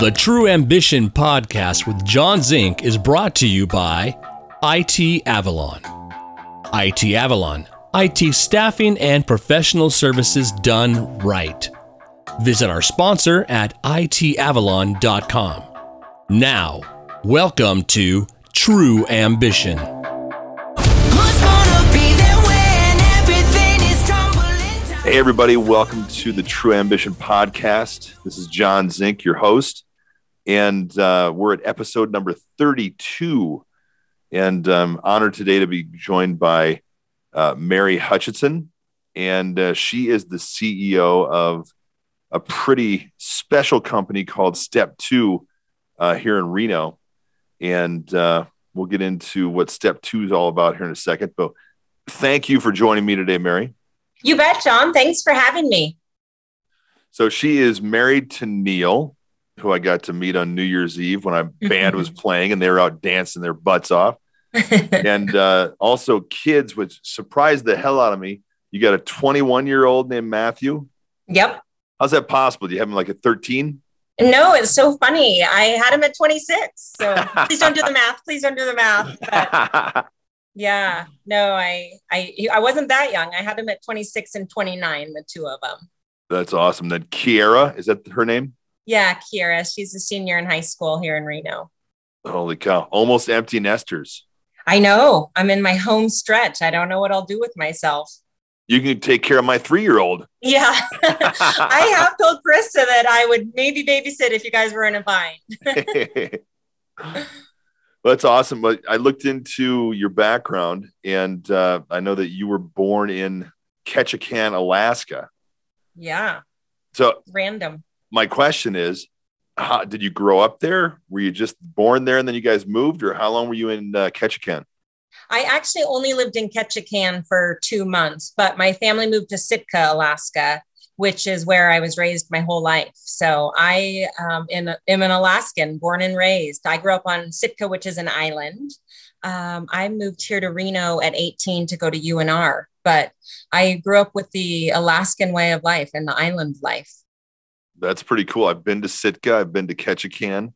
The True Ambition podcast with John Zink is brought to you by IT Avalon. IT Avalon, IT staffing and professional services done right. Visit our sponsor at itavalon.com. Now, welcome to True Ambition. Who's gonna be there when everything is tumbling down? Hey, everybody, welcome to the True Ambition podcast. This is John Zink, your host, and uh, we're at episode number 32. And I'm honored today to be joined by uh, Mary Hutchinson, and uh, she is the CEO of a pretty special company called Step Two uh, here in Reno. And uh, we'll get into what Step Two is all about here in a second. But thank you for joining me today, Mary. You bet, John. Thanks for having me. So she is married to Neil, who I got to meet on New Year's Eve when our band was playing and they were out dancing their butts off. and uh, also kids, which surprised the hell out of me. You got a 21 year old named Matthew. yep. How's that possible? Do you have him like a 13? No, it's so funny. I had him at 26. So please don't do the math. Please don't do the math. But yeah, no, I, I, I wasn't that young. I had him at 26 and 29, the two of them. That's awesome. Then Kira, is that her name? Yeah, Kira, she's a senior in high school here in Reno. Holy cow. Almost empty nesters. I know. I'm in my home stretch. I don't know what I'll do with myself. You can take care of my three year old. Yeah. I have told Krista that I would maybe babysit if you guys were in a bind. That's awesome. But I looked into your background and uh, I know that you were born in Ketchikan, Alaska. Yeah. So Random. My question is, how, did you grow up there? Were you just born there and then you guys moved, or how long were you in uh, Ketchikan? I actually only lived in Ketchikan for two months, but my family moved to Sitka, Alaska, which is where I was raised my whole life. So I um, in, am an Alaskan, born and raised. I grew up on Sitka, which is an island. Um, I moved here to Reno at 18 to go to UNR, but I grew up with the Alaskan way of life and the island life. That's pretty cool. I've been to Sitka. I've been to Ketchikan.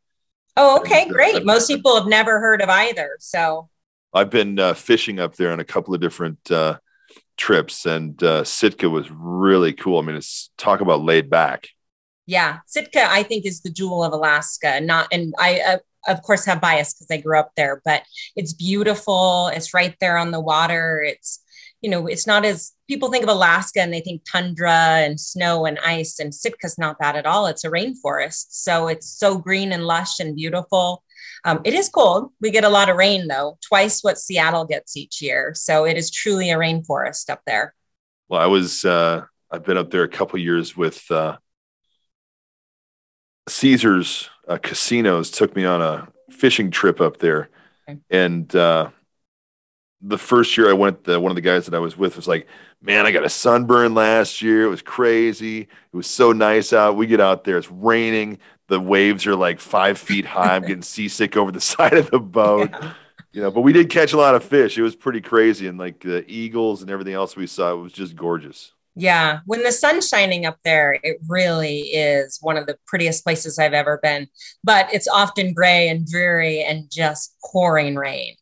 Oh, okay, great. Most people have never heard of either. So I've been uh, fishing up there on a couple of different uh, trips, and uh, Sitka was really cool. I mean, it's talk about laid back. yeah sitka i think is the jewel of alaska not and i uh, of course have bias because i grew up there but it's beautiful it's right there on the water it's you know it's not as people think of alaska and they think tundra and snow and ice and sitka's not that at all. It's a rainforest. So it's so green and lush and beautiful. Um, it is cold. We get a lot of rain though. Twice what seattle gets each year. So it is truly a rainforest up there. Well, I was uh, I've been up there a couple of years with uh, Caesars uh, Casinos. Took me on a fishing trip up there, Okay. and uh, the first year I went, the, one of the guys that I was with was like, "Man, I got a sunburn last year. It was crazy. It was so nice out. We get out there, it's raining. The waves are like five feet high. I'm getting seasick over the side of the boat." Yeah. You know, but we did catch a lot of fish. It was pretty crazy, and like the eagles and everything else we saw, it was just gorgeous. Yeah, when the sun's shining up there, it really is one of the prettiest places I've ever been. But it's often gray and dreary and just pouring rain,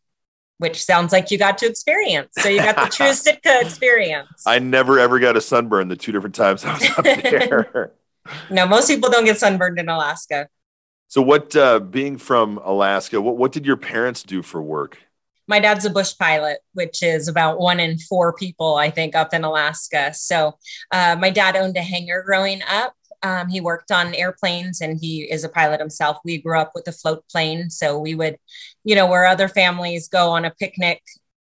which sounds like you got to experience. So you got the true Sitka experience. I never ever got a sunburn the two different times I was up there. no, most people don't get sunburned in Alaska. so, what uh, being from Alaska, what what did your parents do for work? My dad's a bush pilot, which is about one in four people, I think, up in Alaska. So uh, my dad owned a hangar growing up. Um, he worked on airplanes and he is a pilot himself. We grew up with a float plane. So we would, you know, where other families go on a picnic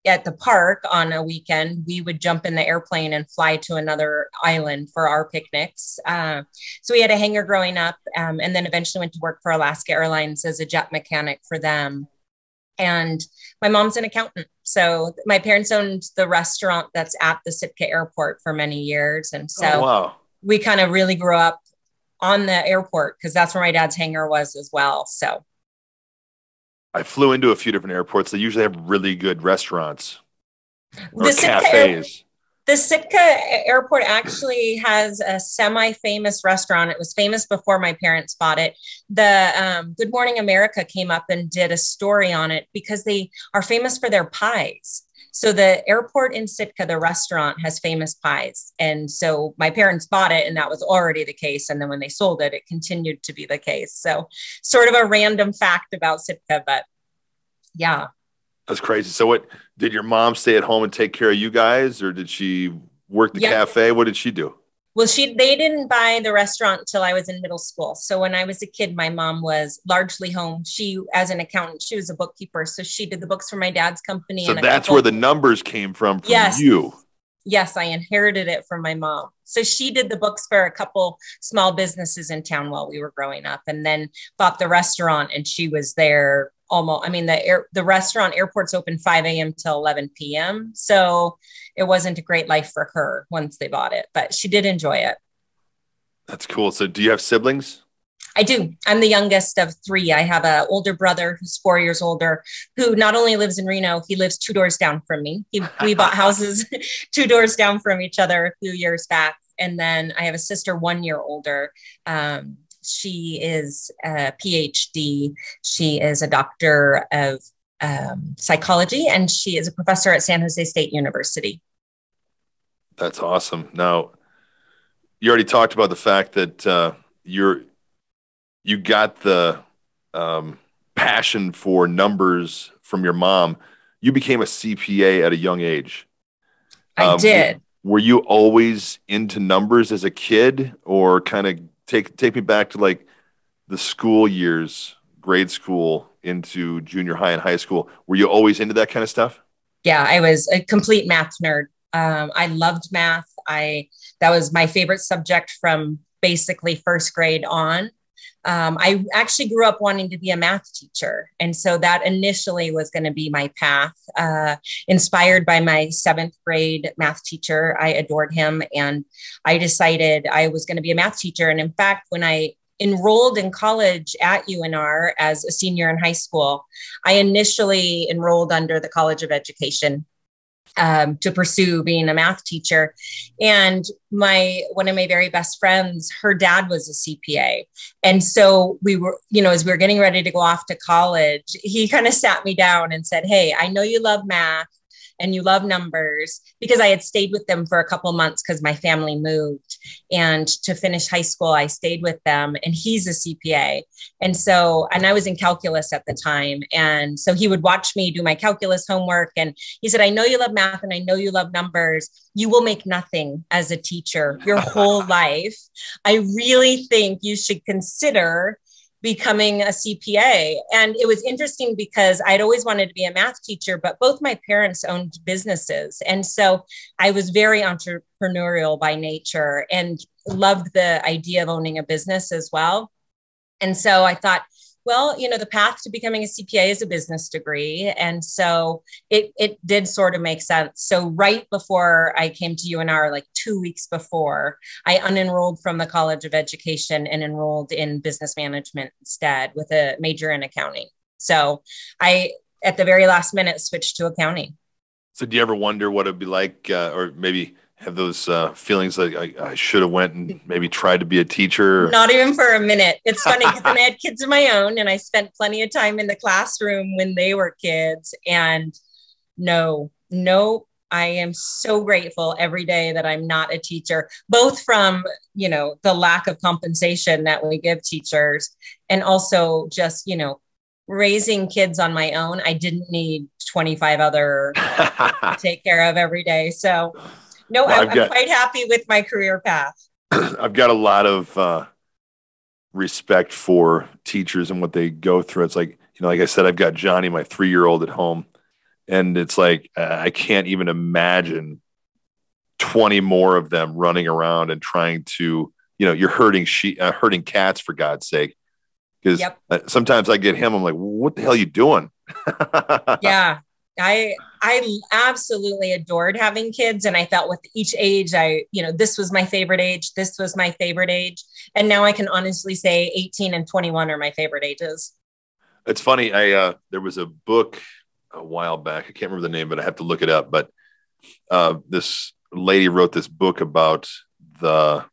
at the park on a weekend, we would jump in the airplane and fly to another island for our picnics. Uh, so we had a hangar growing up um, and then eventually went to work for Alaska Airlines as a jet mechanic for them. And my mom's an accountant. So my parents owned the restaurant that's at the Sitka airport for many years. And so oh, wow. we kind of really grew up on the airport because that's where my dad's hangar was as well. So I flew into a few different airports. They usually have really good restaurants or the Sitka, air- The Sitka airport actually has a semi-famous restaurant. It was famous before my parents bought it. The um, Good Morning America came up and did a story on it because they are famous for their pies. So the airport in Sitka, the restaurant has famous pies. And so my parents bought it and that was already the case. And then when they sold it, it continued to be the case. So sort of a random fact about Sitka, but yeah. That's crazy. So, what did your mom stay at home and take care of you guys, or did she work the Yeah. cafe? What did she do? Well, she they didn't buy the restaurant till I was in middle school. So when I was a kid, my mom was largely home. She, as an accountant, she was a bookkeeper, so she did the books for my dad's company. So and that's couple- where the numbers came from from Yes. you. Yes, I inherited it from my mom. So she did the books for a couple small businesses in town while we were growing up, and then bought the restaurant. And she was there almost. I mean, the air, the restaurant airport's open 5 a.m. till 11 p.m. So it wasn't a great life for her once they bought it, but she did enjoy it. That's cool. So, do you have siblings? I do. I'm the youngest of three. I have an older brother who's four years older, who not only lives in Reno, he lives two doors down from me. He, we bought houses two doors down from each other a few years back. And then I have a sister one year older. Um, she is a PhD. She is a doctor of um, psychology, and she is a professor at San Jose State University. That's awesome. Now, you already talked about the fact that uh, you're you got the um, passion for numbers from your mom. You became a CPA at a young age. I Um, did. Were you always into numbers as a kid, or kind of take take me back to like the school years, grade school into junior high and high school? Were you always into that kind of stuff? yeah i was a complete math nerd um, i loved math i that was my favorite subject from basically first grade on um, i actually grew up wanting to be a math teacher. And so that initially was going to be my path uh, inspired by my seventh grade math teacher. I adored him and i decided i was going to be a math teacher. And in fact when i enrolled in college at unr as a senior in high school I initially enrolled under the College of Education um, to pursue being a math teacher. And my one of my very best friends, her dad was a CPA. And so we were, you know, as we were getting ready to go off to college, he kind of sat me down and said, Hey, I know you love math and you love numbers because I had stayed with them for a couple months because my family moved. And to finish high school, I stayed with them and he's a CPA. And so, and I was in calculus at the time. And so he would watch me do my calculus homework. And he said, I know you love math and I know you love numbers. You will make nothing as a teacher your whole life. I really think you should consider becoming a CPA. And it was interesting because I'd always wanted to be a math teacher, but both my parents owned businesses. And so I was very entrepreneurial by nature and loved the idea of owning a business as well. And so I thought, well, you know, the path to becoming a CPA is a business degree. And so it, it did sort of make sense. So right before I came to UNR, like two weeks before, I unenrolled from the College of Education and enrolled in business management instead with a major in accounting. So I, at the very last minute, switched to accounting. So, do you ever wonder what it'd be like, uh, or maybe have those uh, feelings like I, I should have went and maybe tried to be a teacher? Not even for a minute. It's funny because I had kids of my own and I spent plenty of time in the classroom when they were kids. And no, no, I am so grateful every day that I'm not a teacher, both from, you know, the lack of compensation that we give teachers and also just, you know, raising kids on my own. I didn't need 25 other to take care of every day. So no, Well, I'm, I've I'm got- quite happy with my career path. I've got a lot of uh, respect for teachers and what they go through. It's like, you know, like I said, I've got Johnny, my three year old at home, and it's like, uh, I can't even imagine 20 more of them running around and trying to, you know, you're hurting she uh, hurting cats for God's sake. Because Yep. sometimes I get him, I'm like, what the hell are you doing? yeah i i absolutely adored having kids and i felt with each age i you know this was my favorite age this was my favorite age and now i can honestly say 18 and 21 are my favorite ages It's funny. I uh, there was a book a while back. I can't remember the name, but I have to look it up. But uh, this lady wrote this book about the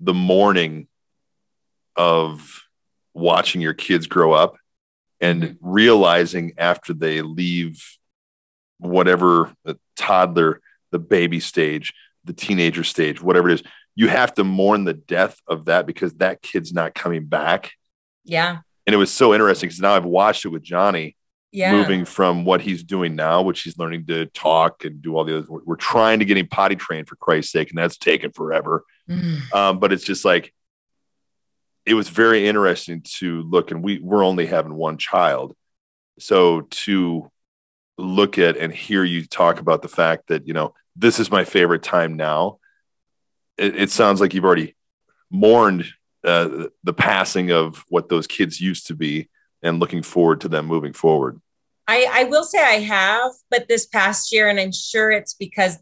the mourning of watching your kids grow up and Mhm. realizing after they leave whatever the toddler the baby stage the teenager stage whatever it is you have to mourn the death of that because that kid's not coming back Yeah. and it was so interesting because now i've watched it with johnny Yeah. moving from what he's doing now, which he's learning to talk and do all the other, We're, we're trying to get him potty trained for Christ's sake, and that's taken forever. Mm. Um, but it's just like it was very interesting to look, and we we're only having one child, so to look at and hear you talk about the fact that you know this is my favorite time now. It, it sounds like you've already mourned uh, the passing of what those kids used to be, and looking forward to them moving forward. I, I will say I have, but this past year, and I'm sure it's because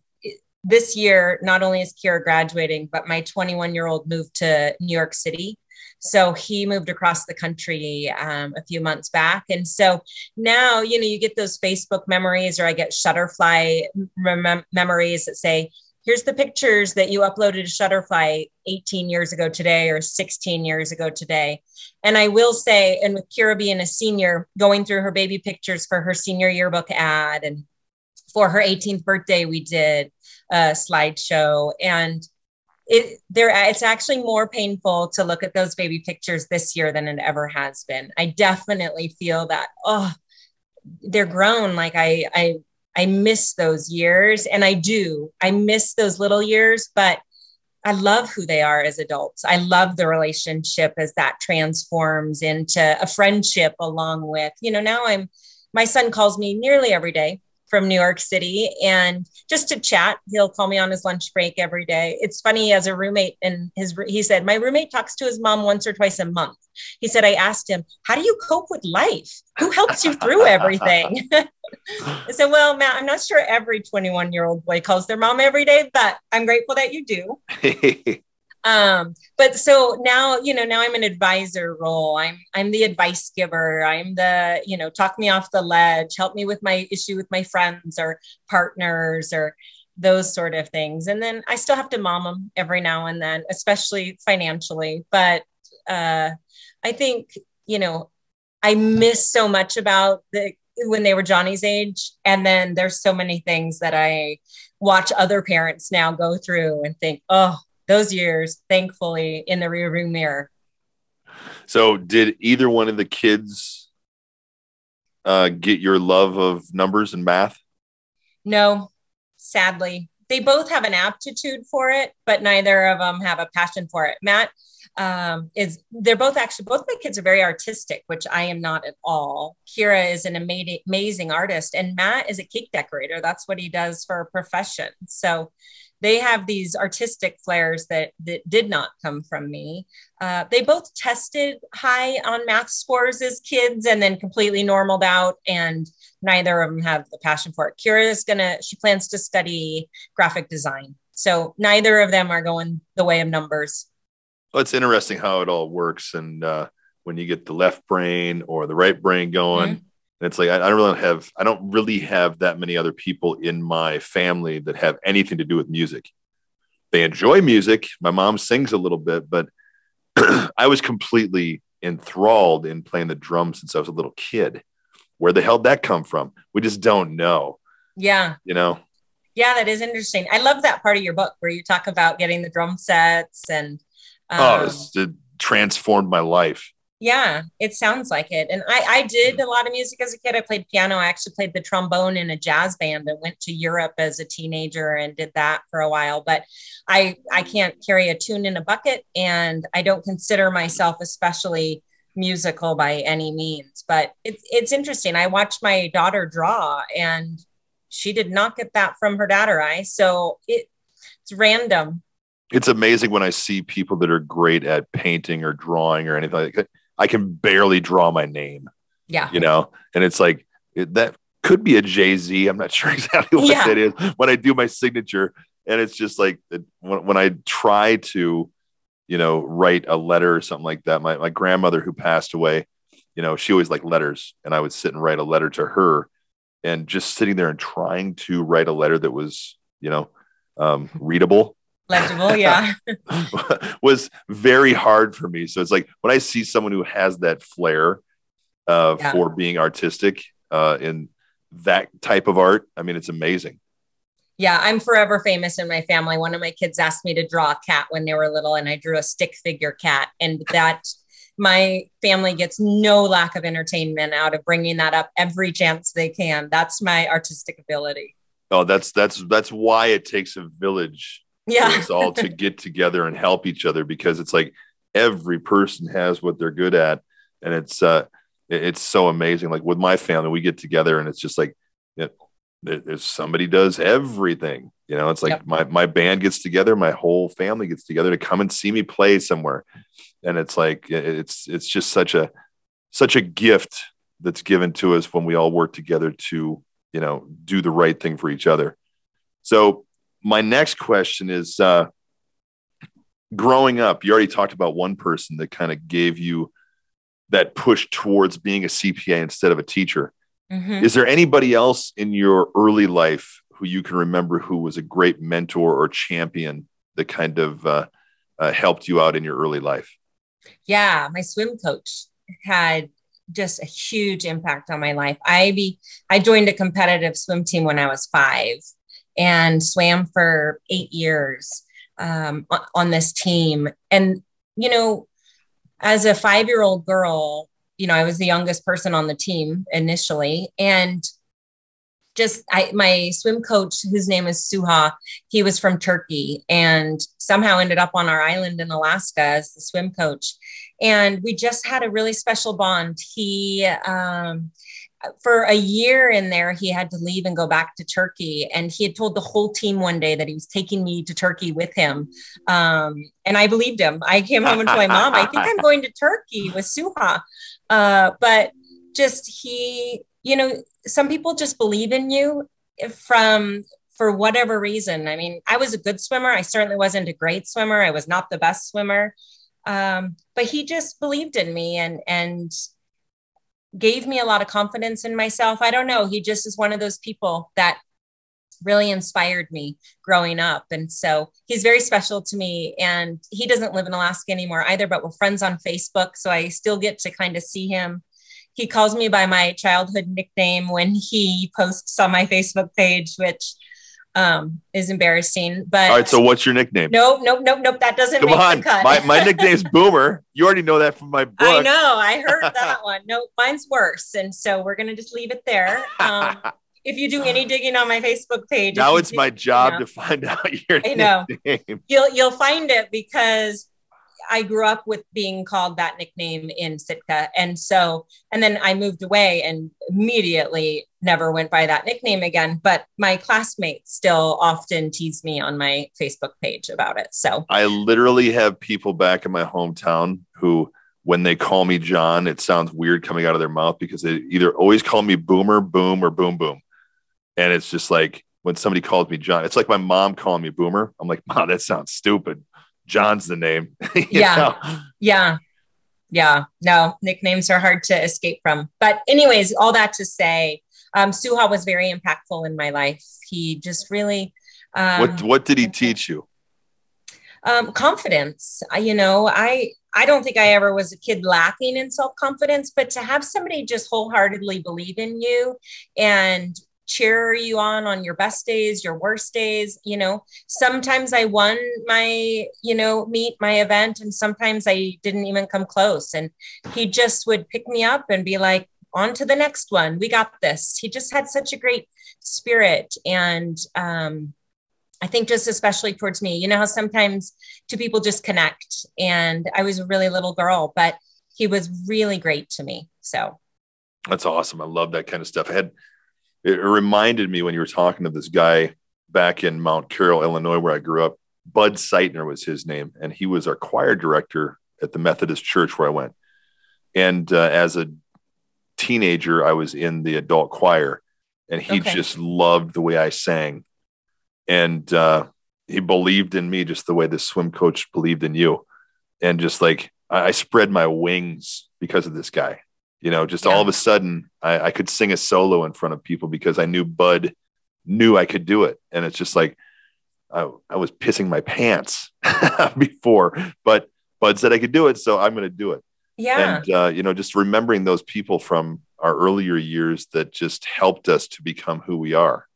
this year, not only is Kira graduating, but my 21 year old moved to New York City. So he moved across the country um, a few months back. And so now, you know, you get those Facebook memories, or I get Shutterfly mem- memories that say, here's the pictures that you uploaded to Shutterfly 18 years ago today or 16 years ago today. And I will say, and with Kira being a senior, going through her baby pictures for her senior yearbook ad, and for her 18th birthday, we did a slideshow. And it there it's actually more painful to look at those baby pictures this year than it ever has been. I definitely feel that, oh, they're grown. Like I I I miss those years. And I do. I miss those little years, but I love who they are as adults. I love the relationship as that transforms into a friendship along with, you know, now I'm, my son calls me nearly every day from New York City and just to chat. He'll call me on his lunch break every day. It's funny as a roommate and his, he said, my roommate talks to his mom once or twice a month. He said, I asked him, how do you cope with life? Who helps you through everything? I said, well, Matt, I'm not sure every 21 year old boy calls their mom every day, but I'm grateful that you do. Um, but so now, you know, now I'm an advisor role. I'm I'm the advice giver. I'm the, you know, talk me off the ledge, help me with my issue with my friends or partners or those sort of things. And then I still have to mom them every now and then, especially financially. But uh, I think, you know, I miss so much about the when they were Johnny's age. And then there's so many things that I watch other parents now go through and think, oh, those years, thankfully, in the rear view mirror. So, did either one of the kids uh, get your love of numbers and math? No, sadly, they both have an aptitude for it, but neither of them have a passion for it. Matt um, is, they're both actually, both my kids are very artistic, which I am not at all. Kira is an amazing, amazing artist, and Matt is a cake decorator. That's what he does for a profession. So, they have these artistic flares that that did not come from me. Uh, they both tested high on math scores as kids and then completely normaled out, and neither of them have the passion for it. Kira is gonna; she plans to study graphic design, so neither of them are going the way of numbers. Well, it's interesting how it all works, and uh, when you get the left brain or the right brain going, and it's like I, I don't really have I don't really have that many other people in my family that have anything to do with music. They enjoy music. My mom sings a little bit, but I was completely enthralled in playing the drums since I was a little kid. Where the hell did that come from? We just don't know, Yeah, you know. yeah, that is interesting. I love that part of your book where you talk about getting the drum sets and. oh, um, it's, it transformed my life. Yeah, it sounds like it. And I, I did a lot of music as a kid. I played piano. I actually played the trombone in a jazz band and went to Europe as a teenager and did that for a while. But I, I can't carry a tune in a bucket, and I don't consider myself especially musical by any means. But it's it's interesting. I watched my daughter draw, and she did not get that from her dad or I. So it it's random. it's amazing when I see people that are great at painting or drawing or anything like that. I can barely draw my name, Yeah. you know, and it's like it, that could be a Jay Z. I'm not sure exactly what Yeah. it is when I do my signature, and it's just like when, when I try to, you know, write a letter or something like that. My my grandmother who passed away, you know, she always liked letters, and I would sit and write a letter to her, and just sitting there and trying to write a letter that was, you know, um, readable Legible, yeah. was very hard for me. So it's like when I see someone who has that flair uh, Yeah. for being artistic uh, in that type of art, I mean, it's amazing. Yeah, I'm forever famous in my family. One of my kids asked me to draw a cat when they were little, and I drew a stick figure cat. And that my family gets no lack of entertainment out of bringing that up every chance they can. That's my artistic ability. Oh, that's that's that's why it takes a village Yeah. us all to get together and help each other because it's like every person has what they're good at, and it's uh, it's so amazing. Like with my family, we get together and it's just like it, there's somebody does everything. You know, it's like Yep. my my band gets together, my whole family gets together to come and see me play somewhere, and it's like it's it's just such a such a gift that's given to us when we all work together to you know do the right thing for each other. So my next question is uh, growing up you already talked about one person that kind of gave you that push towards being a cpa instead of a teacher Mhm. is there anybody else in your early life who you can remember who was a great mentor or champion that kind of uh, uh, helped you out in your early life Yeah, my swim coach had just a huge impact on my life. I be I joined a competitive swim team when I was five and swam for eight years um, on, this team. And you know, as a five year old girl, you know, I was the youngest person on the team initially, and just I my swim coach, whose name is Suha, he was from Turkey and somehow ended up on our island in Alaska as the swim coach. And we just had a really special bond. He, um, for a year in there, he had to leave and go back to Turkey. And he had told the whole team one day that he was taking me to Turkey with him. Um, and I believed him. I came home and told my mom, I think I'm going to Turkey with Suha. Uh, but just he, you know, some people just believe in you from for whatever reason. I mean, I was a good swimmer. I certainly wasn't a great swimmer. I was not the best swimmer. Um, but he just believed in me and and gave me a lot of confidence in myself. I don't know. He just is one of those people that really inspired me growing up. And so he's very special to me. And he doesn't live in Alaska anymore either, but we're friends on Facebook. So I still get to kind of see him. He calls me by my childhood nickname when he posts on my Facebook page, which um, is embarrassing. But all right so what's your nickname nope, nope, nope, nope. That doesn't come make on my, my nickname's boomer you already know that from my book I know. I heard that one. No, mine's worse. And so we're going to just leave it there. Um, if you do any digging on my Facebook page, now it's my job know. to find out your I know. nickname you'll you'll find it because I grew up with being called that nickname in Sitka, and so and then I moved away and immediately never went by that nickname again. But my classmates still often tease me on my Facebook page about it. So I literally have people back in my hometown who, when they call me John, it sounds weird coming out of their mouth because they either always call me Boomer, Boom, or Boom Boom. And it's just like when somebody calls me John, it's like my mom calling me Boomer. I'm like, Mom, that sounds stupid. John's the name. Yeah. know? Yeah. Yeah. No, nicknames are hard to escape from. But, anyways, all that to say, um, Suha was very impactful in my life. He just really. Um, What What did he teach you? um, confidence. I, you know, I I don't think I ever was a kid lacking in self confidence, but to have somebody just wholeheartedly believe in you and cheer you on on your best days, your worst days, you know, sometimes I won my, you know, meet my event, and sometimes I didn't even come close. And he just would pick me up and be like, on to the next one. We got this. He just had such a great spirit and um I think just especially towards me, you know how sometimes two people just connect. And I was a really little girl, but he was really great to me. So That's awesome. I love that kind of stuff. I had it reminded me when you were talking to this guy back in Mount Carroll, Illinois, where I grew up. Bud Seitner was his name, and he was our choir director at the Methodist Church where I went. And uh, as a teenager, I was in the adult choir, and he Okay. just loved the way I sang, and uh, he believed in me just the way the swim coach believed in you, and just like I, I spread my wings because of this guy you know just all of a sudden I, I could sing a solo in front of people because i knew bud knew i could do it and it's just like I, I was pissing my pants before, but Bud said I could do it, so I'm going to do it. Yeah. And uh, you know, just remembering those people from our earlier years that just helped us to become who we are.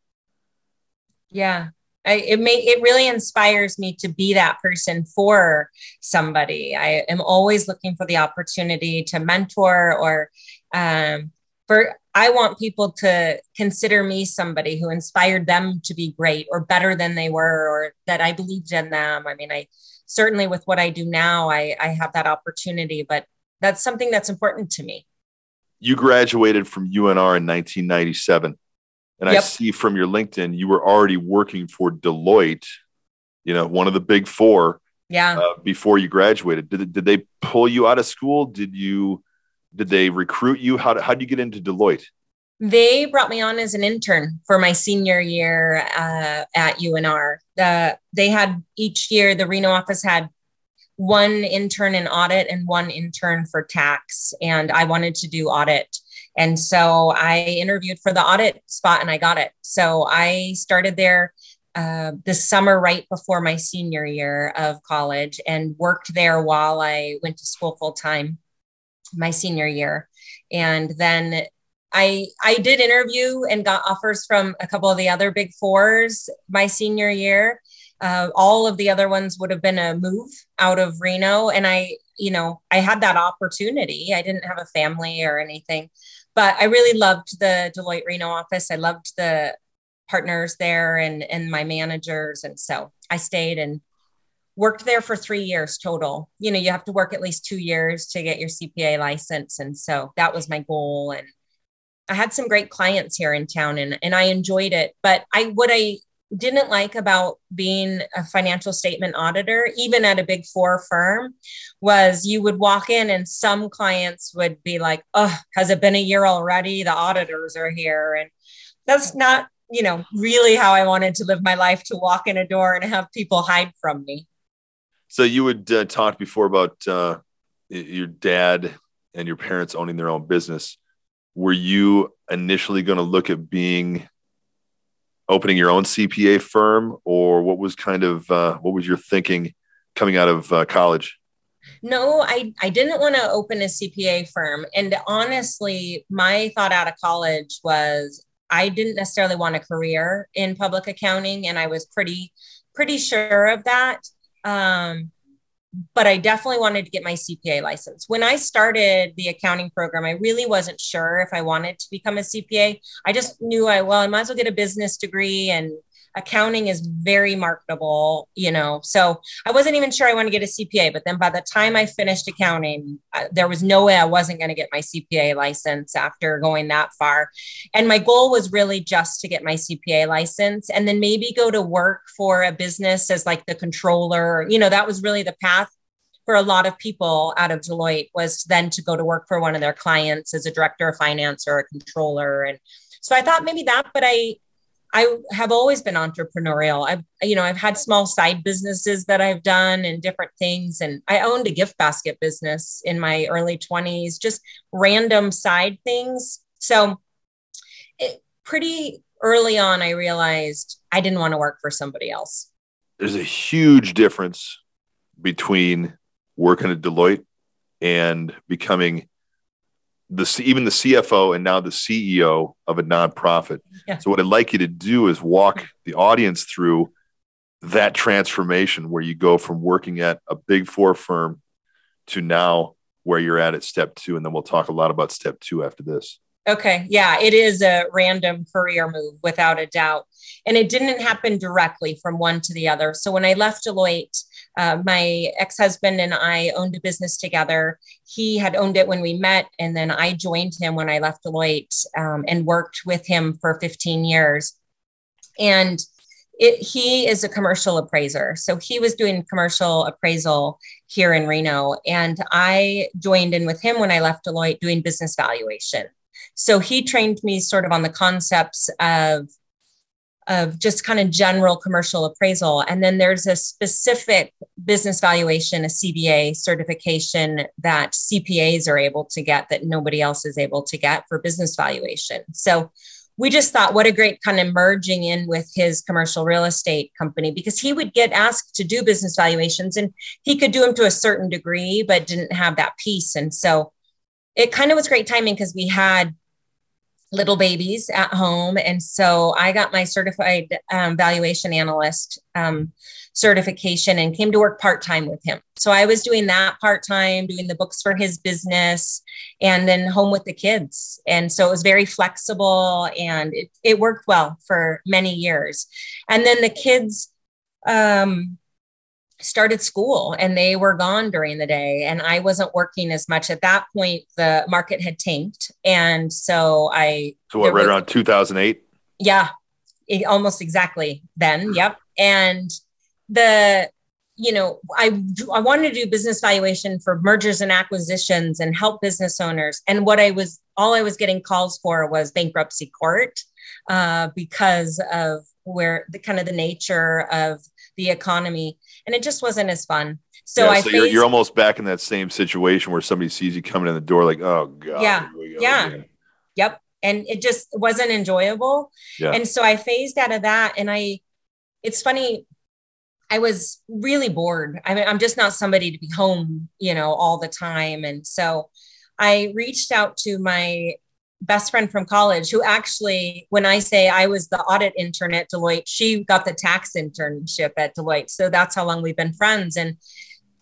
Yeah. I, it may it really inspires me to be that person for somebody. I am always looking for the opportunity to mentor or um, for I want people to consider me somebody who inspired them to be great or better than they were or that I believed in them. I mean, I certainly with what I do now, I, I have that opportunity, but that's something that's important to me. You graduated from UNR in 1997. And I see from your LinkedIn, you were already working for Deloitte, you know, one of the big four Yeah. uh, before you graduated. Did, did they pull you out of school? Did you, did they recruit you? How, how did you get into Deloitte? They brought me on as an intern for my senior year uh, at UNR. The, they had each year, the Reno office had one intern in audit and one intern for tax. And I wanted to do audit. And so I interviewed for the audit spot and I got it. So I started there uh, this summer right before my senior year of college and worked there while I went to school full time my senior year. And then I I did interview and got offers from a couple of the other big fours my senior year. Uh, all of the other ones would have been a move out of Reno, and I, you know, I had that opportunity. I didn't have a family or anything, but I really loved the Deloitte Reno office. I loved the partners there and and my managers, and so I stayed and worked there for three years total. You know, you have to work at least two years to get your CPA license, and so that was my goal and I had some great clients here in town and, and I enjoyed it. But I what I didn't like about being a financial statement auditor, even at a big four firm, was you would walk in and some clients would be like, Oh, has it been a year already? The auditors are here. And that's not, you know, really how I wanted to live my life to walk in a door and have people hide from me. So you had uh, talked before about uh, your dad and your parents owning their own business. Were you initially going to look at being opening your own CPA firm, or what was kind of uh, what was your thinking coming out of uh, college? No, I, I didn't want to open a CPA firm. And honestly, my thought out of college was I didn't necessarily want a career in public accounting. And I was pretty, pretty sure of that. Um, but I definitely wanted to get my CPA license. When I started the accounting program, I really wasn't sure if I wanted to become a CPA. I just knew I, well, I might as well get a business degree and accounting is very marketable, you know. So I wasn't even sure I wanted to get a CPA. But then by the time I finished accounting, uh, there was no way I wasn't going to get my CPA license after going that far. And my goal was really just to get my CPA license and then maybe go to work for a business as like the controller. You know, that was really the path for a lot of people out of Deloitte was then to go to work for one of their clients as a director of finance or a controller. And so I thought maybe that, but I, I have always been entrepreneurial. I've, you know, I've had small side businesses that I've done and different things. And I owned a gift basket business in my early 20s, just random side things. So it, pretty early on, I realized I didn't want to work for somebody else. There's a huge difference between working at Deloitte and becoming the even the CFO and now the CEO of a nonprofit. Yeah. So what I'd like you to do is walk the audience through that transformation where you go from working at a big four firm to now where you're at at step two. And then we'll talk a lot about step two after this. Okay. Yeah, it is a random career move without a doubt. And it didn't happen directly from one to the other. So when I left Deloitte, uh, my ex husband and I owned a business together. He had owned it when we met, and then I joined him when I left Deloitte um, and worked with him for 15 years. And it, he is a commercial appraiser. So he was doing commercial appraisal here in Reno. And I joined in with him when I left Deloitte doing business valuation. So he trained me sort of on the concepts of of just kind of general commercial appraisal. And then there's a specific business valuation, a CVA certification that CPAs are able to get that nobody else is able to get for business valuation. So we just thought what a great kind of merging in with his commercial real estate company because he would get asked to do business valuations and he could do them to a certain degree but didn't have that piece and so it kind of was great timing because we had little babies at home. And so i got my certified um, valuation analyst um, certification and came to work part-time with him. So i was doing that part-time doing the books for his business and then home with the kids. And so it was very flexible and it, it worked well for many years. And then the kids um, started school and they were gone during the day and i wasn't working as much. At that point the market had tanked. And so i So what, right was- around 2008? yeah it- almost exactly then. Yep. And the you know i i wanted to do business valuation for mergers and acquisitions and help business owners. And what i was all i was getting calls for was bankruptcy court uh, because of where the kind of the nature of the economy and it just wasn't as fun so Yeah, i so you're, you're almost back in that same situation where somebody sees you coming in the door like, oh god. Yeah, go yeah. again. Yep. And it just wasn't enjoyable. Yeah. And so I phased out of that. And I, it's funny, I was really bored. I mean, I'm just not somebody to be home, you know, all the time. And so I reached out to my best friend from college, who actually, when I say I was the audit intern at Deloitte, she got the tax internship at Deloitte. So that's how long we've been friends. And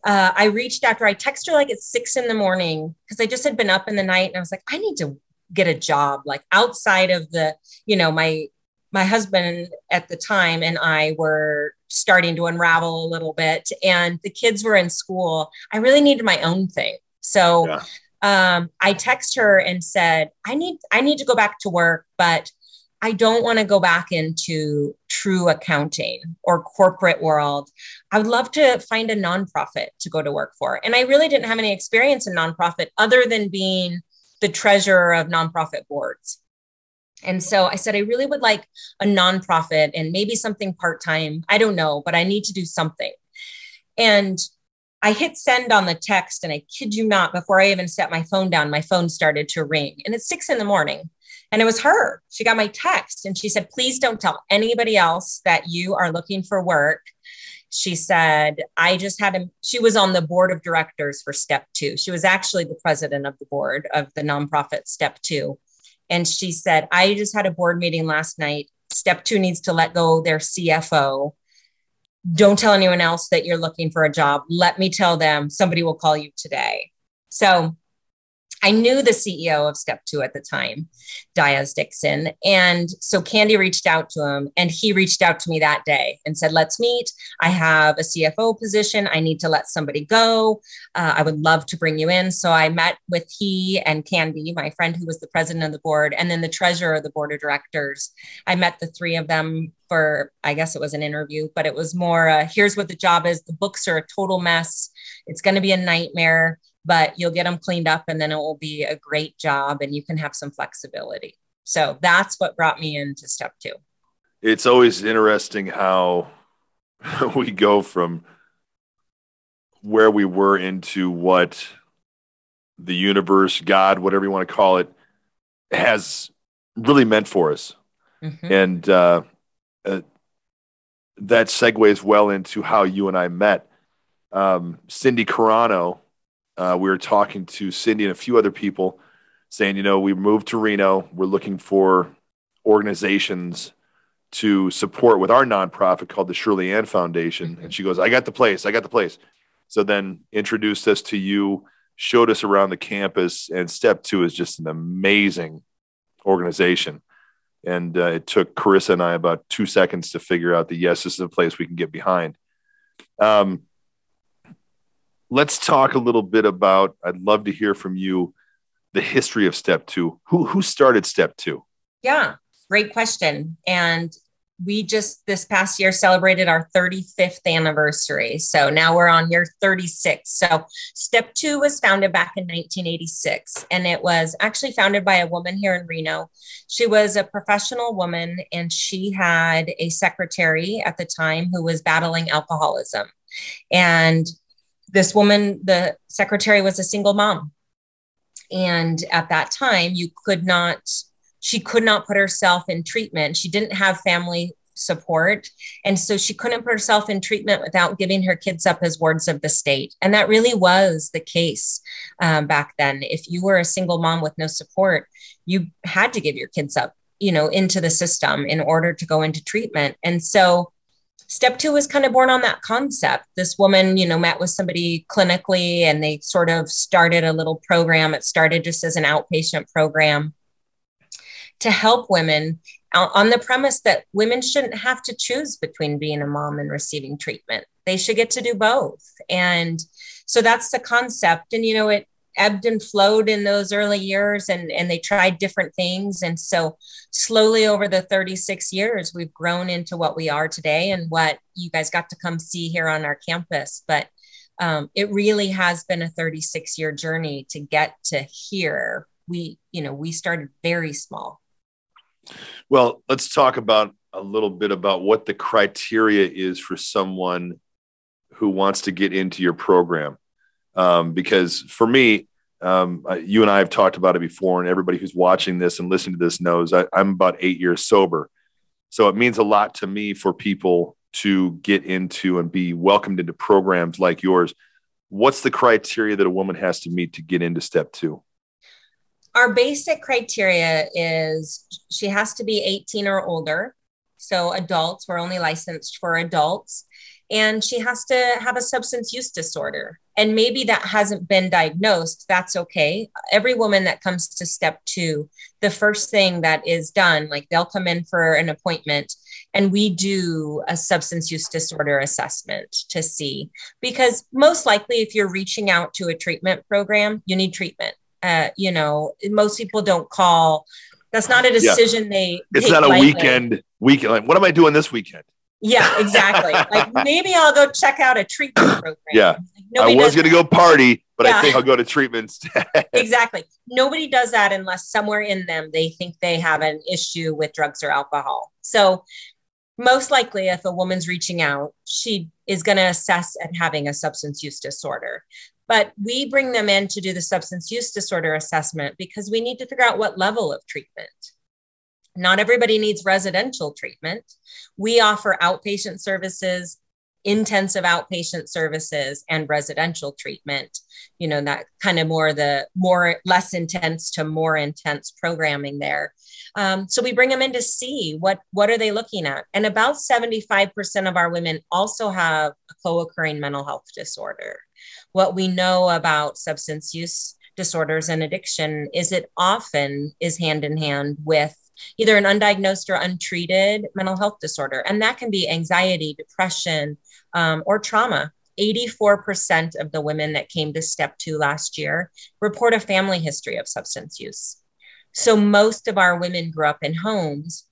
uh, I reached after I texted her like at six in the morning because I just had been up in the night and I was like, I need to get a job like outside of the, you know, my my husband at the time and I were starting to unravel a little bit and the kids were in school. I really needed my own thing. So Yeah. Um, I text her and said, I need I need to go back to work, but I don't want to go back into true accounting or corporate world. I would love to find a nonprofit to go to work for. And I really didn't have any experience in nonprofit other than being the treasurer of nonprofit boards. And so I said, I really would like a nonprofit and maybe something part time. I don't know, but I need to do something. And I hit send on the text, and I kid you not, before I even set my phone down, my phone started to ring. And it's six in the morning. And it was her. She got my text and she said, Please don't tell anybody else that you are looking for work. She said, I just had a, she was on the board of directors for step two. She was actually the president of the board of the nonprofit step two. And she said, I just had a board meeting last night. Step two needs to let go their CFO. Don't tell anyone else that you're looking for a job. Let me tell them somebody will call you today. So I knew the CEO of Step Two at the time, Diaz Dixon. And so Candy reached out to him and he reached out to me that day and said, Let's meet. I have a CFO position. I need to let somebody go. Uh, I would love to bring you in. So I met with he and Candy, my friend who was the president of the board, and then the treasurer of the board of directors. I met the three of them for, I guess it was an interview, but it was more uh, here's what the job is. The books are a total mess. It's going to be a nightmare but you'll get them cleaned up and then it will be a great job and you can have some flexibility. So that's what brought me into step two. It's always interesting how we go from where we were into what the universe, God, whatever you want to call it, has really meant for us. Mhm. And uh, uh, that segues well into how you and I met. Um, Cindy Carano, uh, we were talking to Cindy and a few other people saying, you know, we moved to Reno. We're looking for organizations to support with our nonprofit called the Shirley Ann Foundation. And she goes, I got the place. I got the place. So then introduced us to you, showed us around the campus. And step two is just an amazing organization. And uh, it took Carissa and I about two seconds to figure out that, yes, this is a place we can get behind. Um, let's talk a little bit about, I'd love to hear from you the history of step two. Who, who started step two? Yeah, great question. And we just this past year celebrated our 35th anniversary. So now we're on year 36. So Step Two was founded back in 1986, and it was actually founded by a woman here in Reno. She was a professional woman, and she had a secretary at the time who was battling alcoholism. And this woman, the secretary, was a single mom. And at that time, you could not she could not put herself in treatment. She didn't have family support. And so she couldn't put herself in treatment without giving her kids up as wards of the state. And that really was the case um, back then. If you were a single mom with no support, you had to give your kids up, you know, into the system in order to go into treatment. And so step two was kind of born on that concept. This woman, you know, met with somebody clinically and they sort of started a little program. It started just as an outpatient program to help women on the premise that women shouldn't have to choose between being a mom and receiving treatment. They should get to do both. And so that's the concept. And, you know, it ebbed and flowed in those early years and, and they tried different things. And so slowly over the 36 years, we've grown into what we are today and what you guys got to come see here on our campus. But um, it really has been a 36 year journey to get to here. We, you know, we started very small well, let's talk about a little bit about what the criteria is for someone who wants to get into your program. Um, because for me, um, you and I have talked about it before, and everybody who's watching this and listening to this knows I, I'm about eight years sober. So it means a lot to me for people to get into and be welcomed into programs like yours. What's the criteria that a woman has to meet to get into step two? our basic criteria is she has to be 18 or older. So adults, we're only licensed for adults. And she has to have a substance use disorder. And maybe that hasn't been diagnosed. That's okay. Every woman that comes to step two, the first thing that is done, like they'll come in for an appointment and we do a substance use disorder assessment to see. Because most likely, if you're reaching out to a treatment program, you need treatment uh, you know, most people don't call. That's not a decision yeah. they. It's not a lightly. weekend. Weekend. Like, what am I doing this weekend? Yeah, exactly. like maybe I'll go check out a treatment program. Yeah. Like, I was going to go party, but yeah. I think I'll go to treatment instead. exactly. Nobody does that unless somewhere in them they think they have an issue with drugs or alcohol. So most likely if a woman's reaching out she is going to assess at having a substance use disorder but we bring them in to do the substance use disorder assessment because we need to figure out what level of treatment. Not everybody needs residential treatment. We offer outpatient services, intensive outpatient services, and residential treatment. You know, that kind of more the more less intense to more intense programming there. Um, so we bring them in to see what what are they looking at, and about seventy five percent of our women also have a co-occurring mental health disorder what we know about substance use disorders and addiction is it often is hand in hand with either an undiagnosed or untreated mental health disorder. And that can be anxiety, depression, um, or trauma. 84% of the women that came to step two last year report a family history of substance use. So most of our women grew up in homes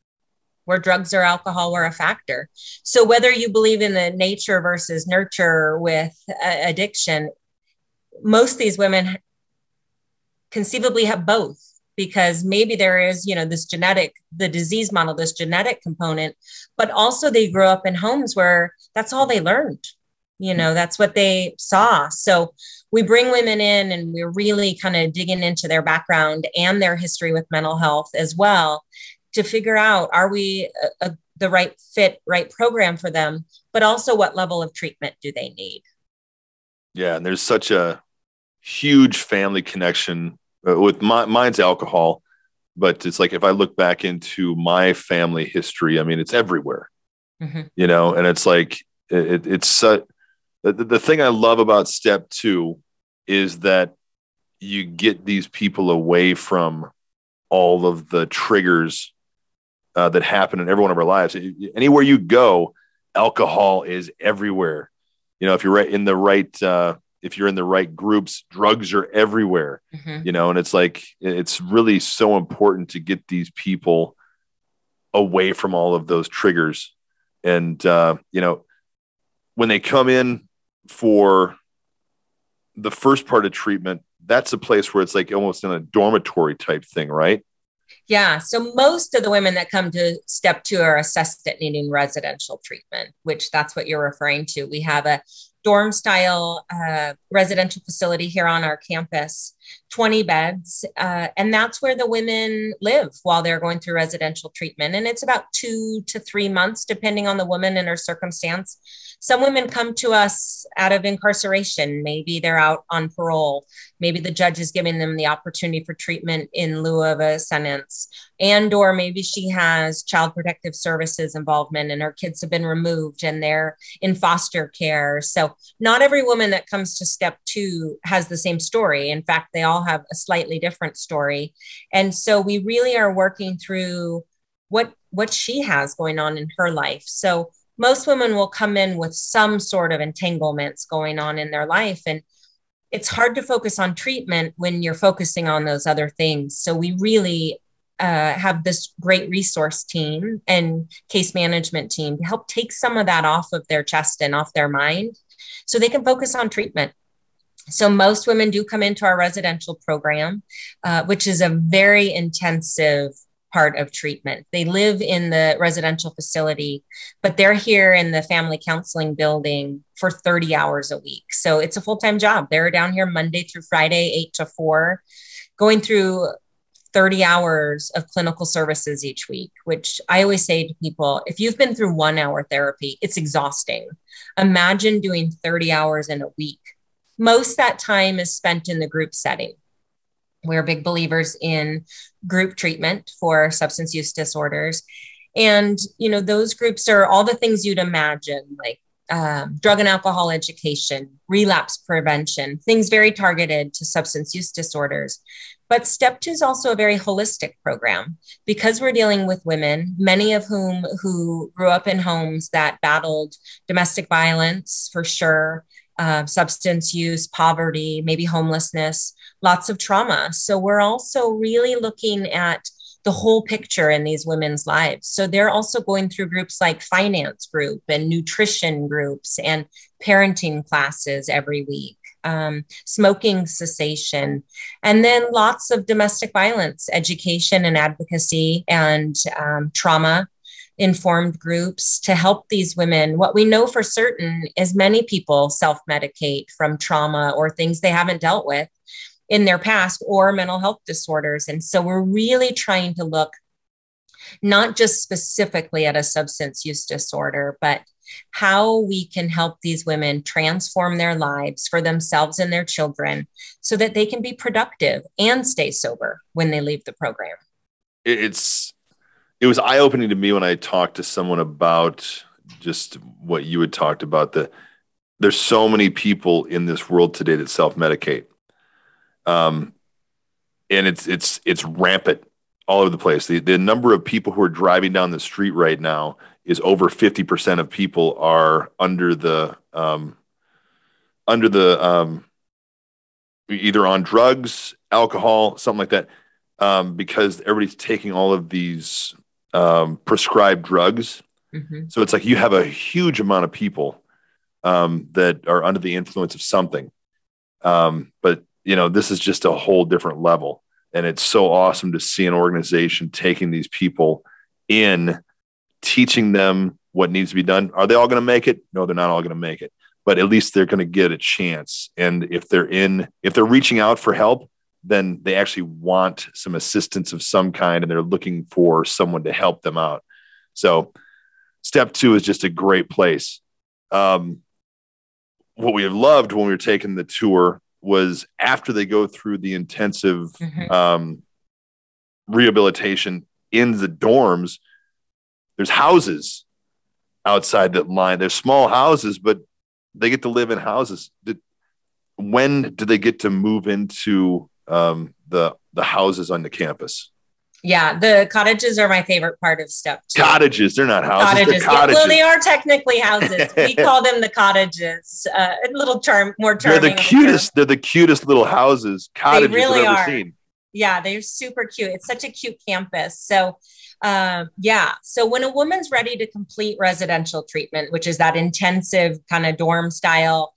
where drugs or alcohol were a factor. So whether you believe in the nature versus nurture with uh, addiction, most of these women conceivably have both because maybe there is you know this genetic the disease model this genetic component but also they grew up in homes where that's all they learned you know that's what they saw so we bring women in and we're really kind of digging into their background and their history with mental health as well to figure out are we a, a, the right fit, right program for them, but also what level of treatment do they need? Yeah, and there's such a huge family connection uh, with my, mine's alcohol, but it's like if I look back into my family history, I mean, it's everywhere, mm-hmm. you know, and it's like it, it's uh, the, the thing I love about step two is that you get these people away from all of the triggers uh, that happen in every one of our lives. Anywhere you go, alcohol is everywhere. You know, if you're right in the right, uh, if you're in the right groups, drugs are everywhere. Mm-hmm. You know, and it's like it's really so important to get these people away from all of those triggers. And uh, you know, when they come in for the first part of treatment, that's a place where it's like almost in a dormitory type thing, right? Yeah. So most of the women that come to step two are assessed at needing residential treatment, which that's what you're referring to. We have a dorm style uh, residential facility here on our campus. 20 beds. Uh, and that's where the women live while they're going through residential treatment. And it's about two to three months, depending on the woman and her circumstance. Some women come to us out of incarceration. Maybe they're out on parole. Maybe the judge is giving them the opportunity for treatment in lieu of a sentence. And or maybe she has child protective services involvement and her kids have been removed and they're in foster care. So not every woman that comes to step two has the same story. In fact, they all have a slightly different story. And so we really are working through what what she has going on in her life. So most women will come in with some sort of entanglements going on in their life. And it's hard to focus on treatment when you're focusing on those other things. So we really uh, have this great resource team and case management team to help take some of that off of their chest and off their mind so they can focus on treatment. So most women do come into our residential program uh, which is a very intensive part of treatment. They live in the residential facility, but they're here in the family counseling building for 30 hours a week. So it's a full time job. They're down here Monday through Friday, eight to four, going through 30 hours of clinical services each week, which I always say to people if you've been through one hour therapy, it's exhausting. Imagine doing 30 hours in a week. Most that time is spent in the group setting. We're big believers in group treatment for substance use disorders. And, you know, those groups are all the things you'd imagine, like um, drug and alcohol education, relapse prevention, things very targeted to substance use disorders. But Step Two is also a very holistic program because we're dealing with women, many of whom who grew up in homes that battled domestic violence for sure, uh, substance use, poverty, maybe homelessness, lots of trauma. So we're also really looking at the whole picture in these women's lives. So they're also going through groups like finance group and nutrition groups and parenting classes every week. Um, smoking cessation, and then lots of domestic violence education and advocacy and um, trauma informed groups to help these women. What we know for certain is many people self medicate from trauma or things they haven't dealt with in their past or mental health disorders. And so we're really trying to look not just specifically at a substance use disorder, but how we can help these women transform their lives for themselves and their children so that they can be productive and stay sober when they leave the program. It's it was eye opening to me when I talked to someone about just what you had talked about. The there's so many people in this world today that self medicate um, and it's it's it's rampant all over the place. The the number of people who are driving down the street right now is over fifty percent of people are under the um, under the um, either on drugs, alcohol, something like that, um, because everybody's taking all of these um, prescribed drugs. Mm-hmm. So it's like you have a huge amount of people um, that are under the influence of something. Um, but you know, this is just a whole different level. And it's so awesome to see an organization taking these people in, teaching them what needs to be done. Are they all going to make it? No, they're not all going to make it, but at least they're going to get a chance. And if they're in, if they're reaching out for help, then they actually want some assistance of some kind and they're looking for someone to help them out. So, step two is just a great place. Um, what we have loved when we were taking the tour was after they go through the intensive mm-hmm. um, rehabilitation in the dorms, there's houses outside that line. There's small houses, but they get to live in houses. When do they get to move into um, the the houses on the campus? Yeah, the cottages are my favorite part of step two. Cottages, they're not houses. Cottages. They're cottages. Yeah, well, they are technically houses. we call them the cottages. Uh, a little charm, more charming. They're the cutest. They're the cutest little houses, cottages they really I've ever are. seen. Yeah, they're super cute. It's such a cute campus. So, um, yeah. So when a woman's ready to complete residential treatment, which is that intensive kind of dorm style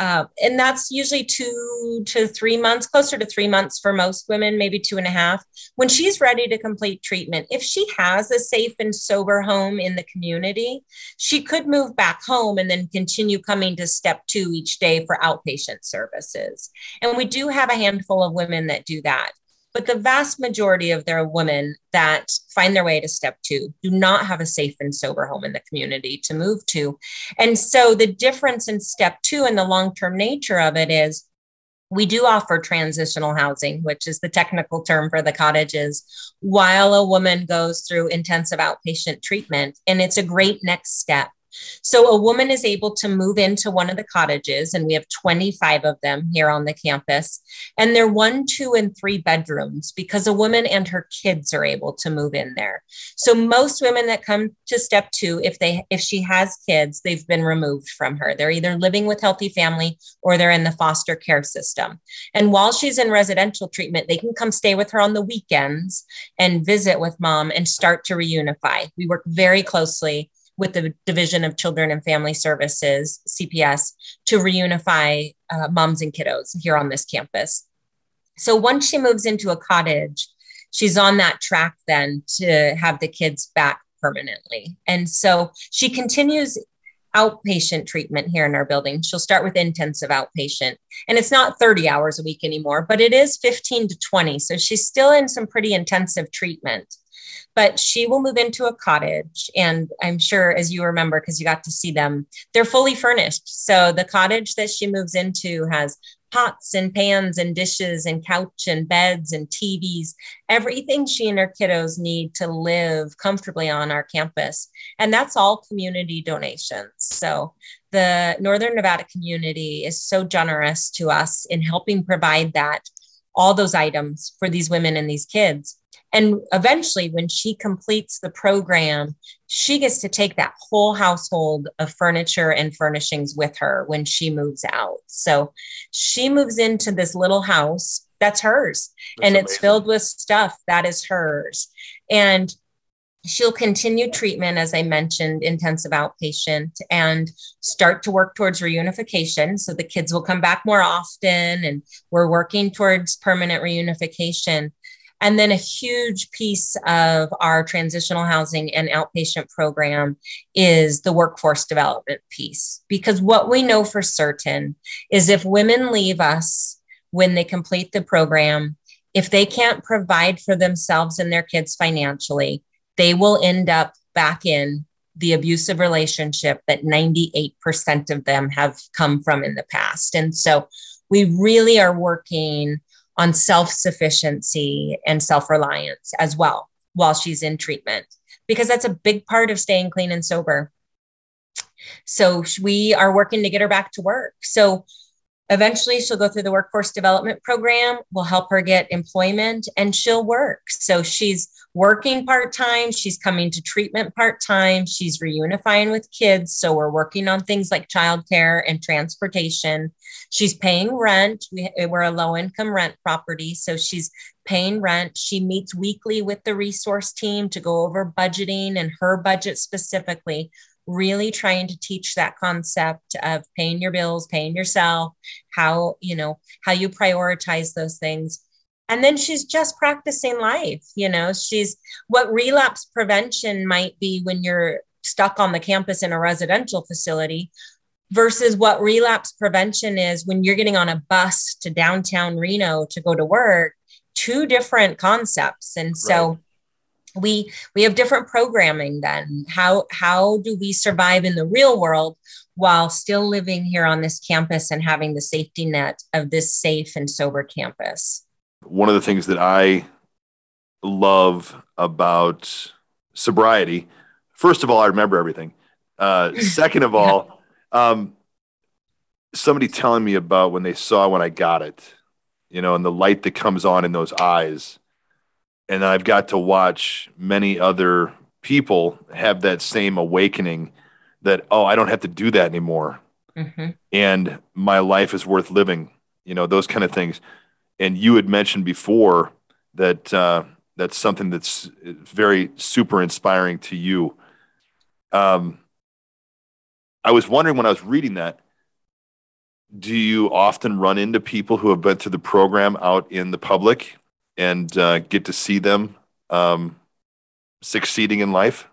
Uh, and that's usually two to three months, closer to three months for most women, maybe two and a half. When she's ready to complete treatment, if she has a safe and sober home in the community, she could move back home and then continue coming to step two each day for outpatient services. And we do have a handful of women that do that. But the vast majority of their women that find their way to step two do not have a safe and sober home in the community to move to. And so the difference in step two and the long term nature of it is we do offer transitional housing, which is the technical term for the cottages, while a woman goes through intensive outpatient treatment. And it's a great next step so a woman is able to move into one of the cottages, and we have 25 of them here on the campus. And they're one, two, and three bedrooms because a woman and her kids are able to move in there. So most women that come to step two, if they if she has kids, they've been removed from her. They're either living with healthy family or they're in the foster care system. And while she's in residential treatment, they can come stay with her on the weekends and visit with mom and start to reunify. We work very closely with the Division of Children and Family Services, CPS, to reunify uh, moms and kiddos here on this campus. So once she moves into a cottage, she's on that track then to have the kids back permanently. And so she continues outpatient treatment here in our building. She'll start with intensive outpatient. And it's not 30 hours a week anymore, but it is 15 to 20. So she's still in some pretty intensive treatment but she will move into a cottage. And I'm sure, as you remember, because you got to see them, they're fully furnished. So the cottage that she moves into has pots and pans and dishes and couch and beds and TVs, everything she and her kiddos need to live comfortably on our campus. And that's all community donations. So the Northern Nevada community is so generous to us in helping provide that, all those items for these women and these kids. And eventually, when she completes the program, she gets to take that whole household of furniture and furnishings with her when she moves out. So she moves into this little house that's hers that's and amazing. it's filled with stuff that is hers. And she'll continue treatment, as I mentioned, intensive outpatient, and start to work towards reunification. So the kids will come back more often, and we're working towards permanent reunification. And then a huge piece of our transitional housing and outpatient program is the workforce development piece. Because what we know for certain is if women leave us when they complete the program, if they can't provide for themselves and their kids financially, they will end up back in the abusive relationship that 98% of them have come from in the past. And so we really are working on self sufficiency and self reliance as well while she's in treatment, because that's a big part of staying clean and sober. So we are working to get her back to work. So eventually she'll go through the workforce development program. We'll help her get employment and she'll work. So she's working part time. She's coming to treatment part time. She's reunifying with kids. So we're working on things like childcare and transportation. She's paying rent. We, we're a low income rent property. So she's paying rent. She meets weekly with the resource team to go over budgeting and her budget specifically really trying to teach that concept of paying your bills paying yourself how you know how you prioritize those things and then she's just practicing life you know she's what relapse prevention might be when you're stuck on the campus in a residential facility versus what relapse prevention is when you're getting on a bus to downtown Reno to go to work two different concepts and so right. We we have different programming then how how do we survive in the real world while still living here on this campus and having the safety net of this safe and sober campus one of the things that I love about sobriety, first of all, I remember everything. Uh, second of all, um, somebody telling me about when they saw when I got it, you know, and the light that comes on in those eyes. And I've got to watch many other people have that same awakening that, oh, I don't have to do that anymore. Mm-hmm. And my life is worth living, you know, those kind of things and you had mentioned before that uh, that's something that's very super inspiring to you. Um, I was wondering when I was reading that, do you often run into people who have been through the program out in the public and uh, get to see them um, succeeding in life?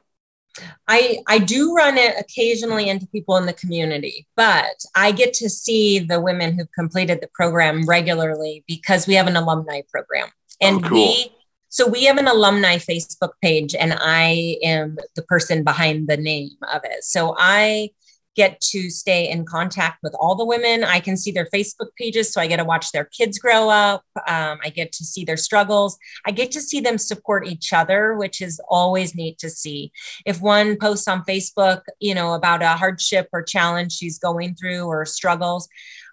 I I do run it occasionally into people in the community, but I get to see the women who've completed the program regularly because we have an alumni program. And Oh, cool. we so we have an alumni Facebook page and I am the person behind the name of it. So I get to stay in contact with all the women. I can see their Facebook pages. So I get to watch their kids grow up. Um, I get to see their struggles. I get to see them support each other, which is always neat to see if one posts on Facebook, you know, about a hardship or challenge she's going through or struggles,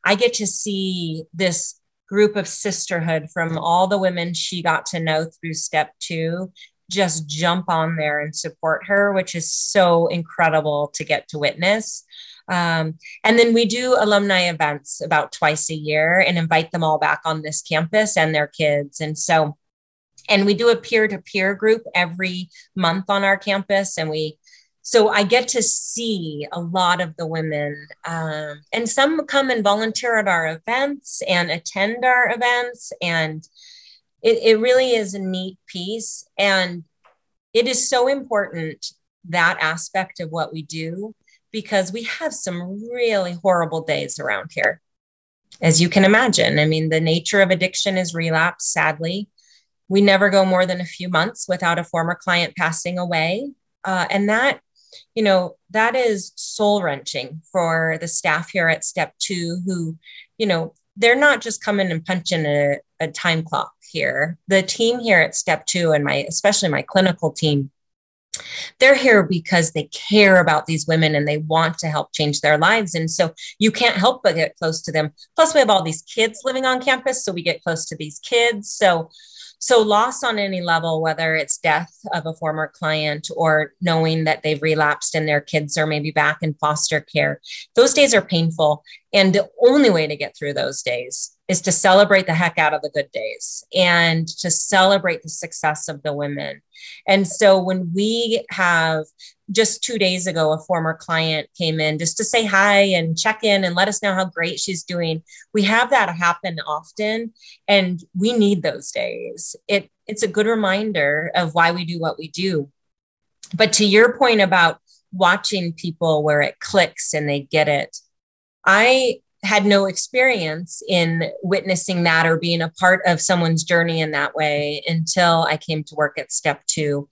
I get to see this group of sisterhood from all the women she got to know through step two just jump on there and support her, which is so incredible to get to witness. Um, and then we do alumni events about twice a year and invite them all back on this campus and their kids. And so, and we do a peer to peer group every month on our campus. And we, so I get to see a lot of the women, um, and some come and volunteer at our events and attend our events. And it, it really is a neat piece. And it is so important that aspect of what we do because we have some really horrible days around here. As you can imagine, I mean, the nature of addiction is relapse, sadly. We never go more than a few months without a former client passing away. Uh, and that, you know, that is soul wrenching for the staff here at Step Two who, you know, they're not just coming and punching a, a time clock here. The team here at Step Two and my, especially my clinical team, they're here because they care about these women and they want to help change their lives. And so you can't help but get close to them. Plus, we have all these kids living on campus, so we get close to these kids. So, so loss on any level, whether it's death of a former client or knowing that they've relapsed and their kids are maybe back in foster care, those days are painful. And the only way to get through those days is to celebrate the heck out of the good days and to celebrate the success of the women. And so when we have just two days ago, a former client came in just to say hi and check in and let us know how great she's doing. We have that happen often, and we need those days. It, it's a good reminder of why we do what we do. But to your point about watching people where it clicks and they get it, I had no experience in witnessing that or being a part of someone's journey in that way until I came to work at step two.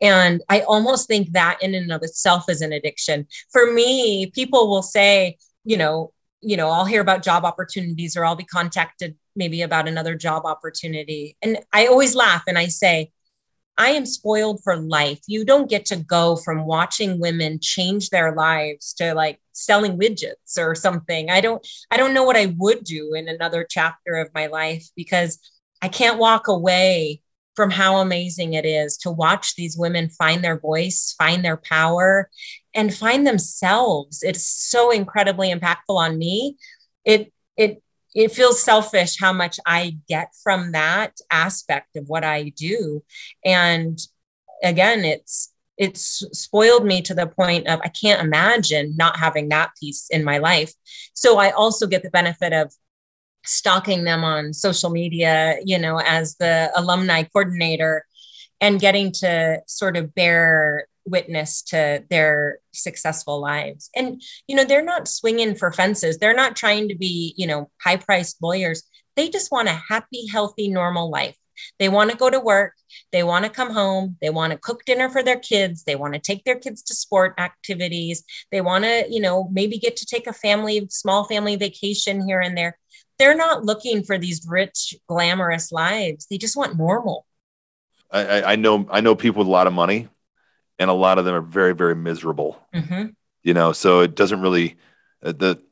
And I almost think that in and of itself is an addiction. For me, people will say, you know, you know, I'll hear about job opportunities or I'll be contacted maybe about another job opportunity. And I always laugh and I say, I am spoiled for life. You don't get to go from watching women change their lives to like selling widgets or something. I don't I don't know what I would do in another chapter of my life because I can't walk away from how amazing it is to watch these women find their voice, find their power and find themselves. It's so incredibly impactful on me. It it it feels selfish how much I get from that aspect of what I do. And again, it's it's spoiled me to the point of I can't imagine not having that piece in my life. So I also get the benefit of stalking them on social media, you know, as the alumni coordinator and getting to sort of bear witness to their successful lives. And, you know, they're not swinging for fences. They're not trying to be, you know, high priced lawyers. They just want a happy, healthy, normal life. They want to go to work. They want to come home. They want to cook dinner for their kids. They want to take their kids to sport activities. They want to, you know, maybe get to take a family, small family vacation here and there. They're not looking for these rich, glamorous lives. They just want normal. I, I, know I know people with a lot of money, and a lot of them are very very miserable. Mhm. You know, so it doesn't really uh, the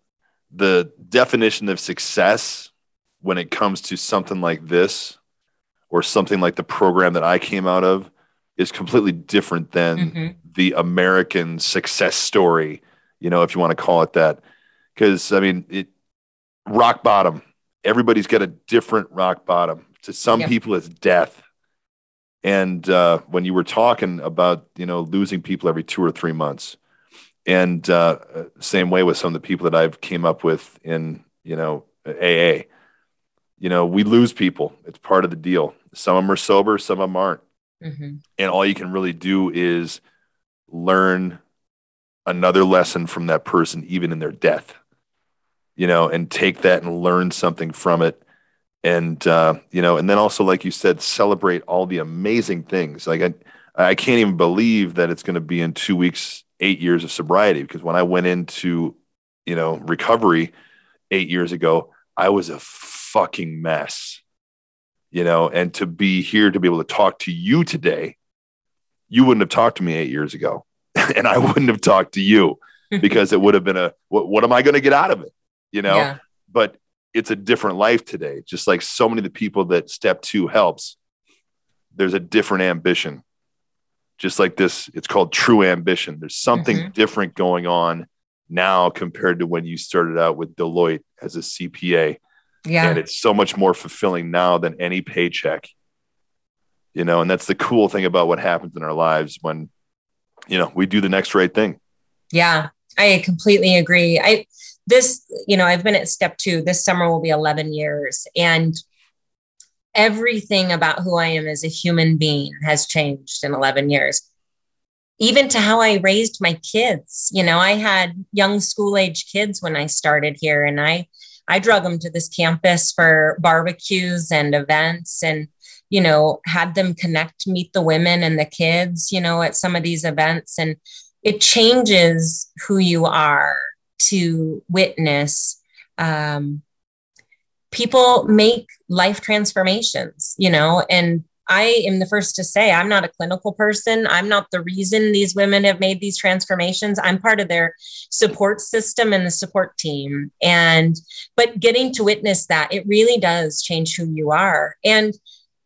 the definition of success when it comes to something like this or something like the program that I came out of is completely different than Mhm. the American success story, you know, if you want to call it that. Because I mean, it rock bottom. Everybody's got a different rock bottom. To some Yeah. people, it's death. And uh, when you were talking about, you know, losing people every two or three months, and uh, same way with some of the people that I've came up with in you know, AA. You know, we lose people. It's part of the deal. Some of them are sober, some of them aren't. Mhm. And all you can really do is learn another lesson from that person, even in their death, you know, and take that and learn something from it. And, uh, you know, and then also, like you said, celebrate all the amazing things. Like, I, I can't even believe that it's going to be in two weeks, eight years of sobriety. Because when I went into, you know, recovery eight years ago, I was a fucking mess, you know, and to be here to be able to talk to you today, you wouldn't have talked to me eight years ago, and I wouldn't have talked to you because it would have been a what, what am I going to get out of it, you know? Yeah. But it's a different life today. Just like so many of the people that step two helps, there's a different ambition. Just like this, it's called true ambition. There's something Mhm. different going on now compared to when you started out with Deloitte as a CPA Yeah. and it's so much more fulfilling now than any paycheck you know and that's the cool thing about what happens in our lives when you know we do the next right thing Yeah, I completely agree. I this, you know, I've been at step two. This summer will be 11 years, and everything about who I am as a human being has changed in 11 years. Even to how I raised my kids. You know, I had young school age kids when I started here, and I I drug them to this campus for barbecues and events and you know had them connect meet the women and the kids you know at some of these events and it changes who you are to witness um, people make life transformations you know? And i am the first to say i'm not a clinical person. I'm not the reason these women have made these transformations. I'm part of their support system and the support team. And but getting to witness that it really does change who you are. And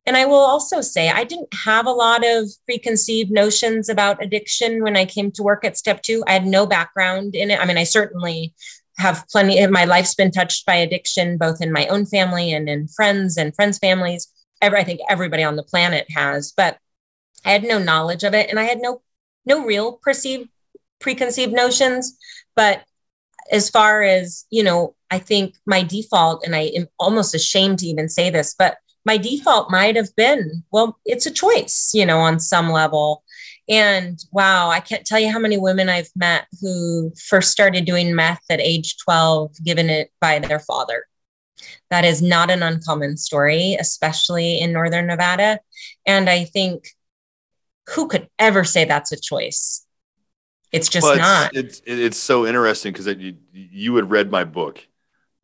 and I will also say, I didn't have a lot of preconceived notions about addiction when I came to work at Step Two. I had no background in it. I mean, I certainly have plenty my life's been touched by addiction, both in my own family and in friends and friends' families. Every, I think everybody on the planet has, but I had no knowledge of it and I had no no real perceived preconceived notions. But as far as, you know, I think my default, and I am almost ashamed to even say this, but my default might have been, well, it's a choice, you know, on some level. And wow, I can't tell you how many women I've met who first started doing meth at age 12, given it by their father. That is not an uncommon story, especially in Northern Nevada. And I think who could ever say that's a choice? It's just Well, not. it's, it's it's so interesting because you you had read my book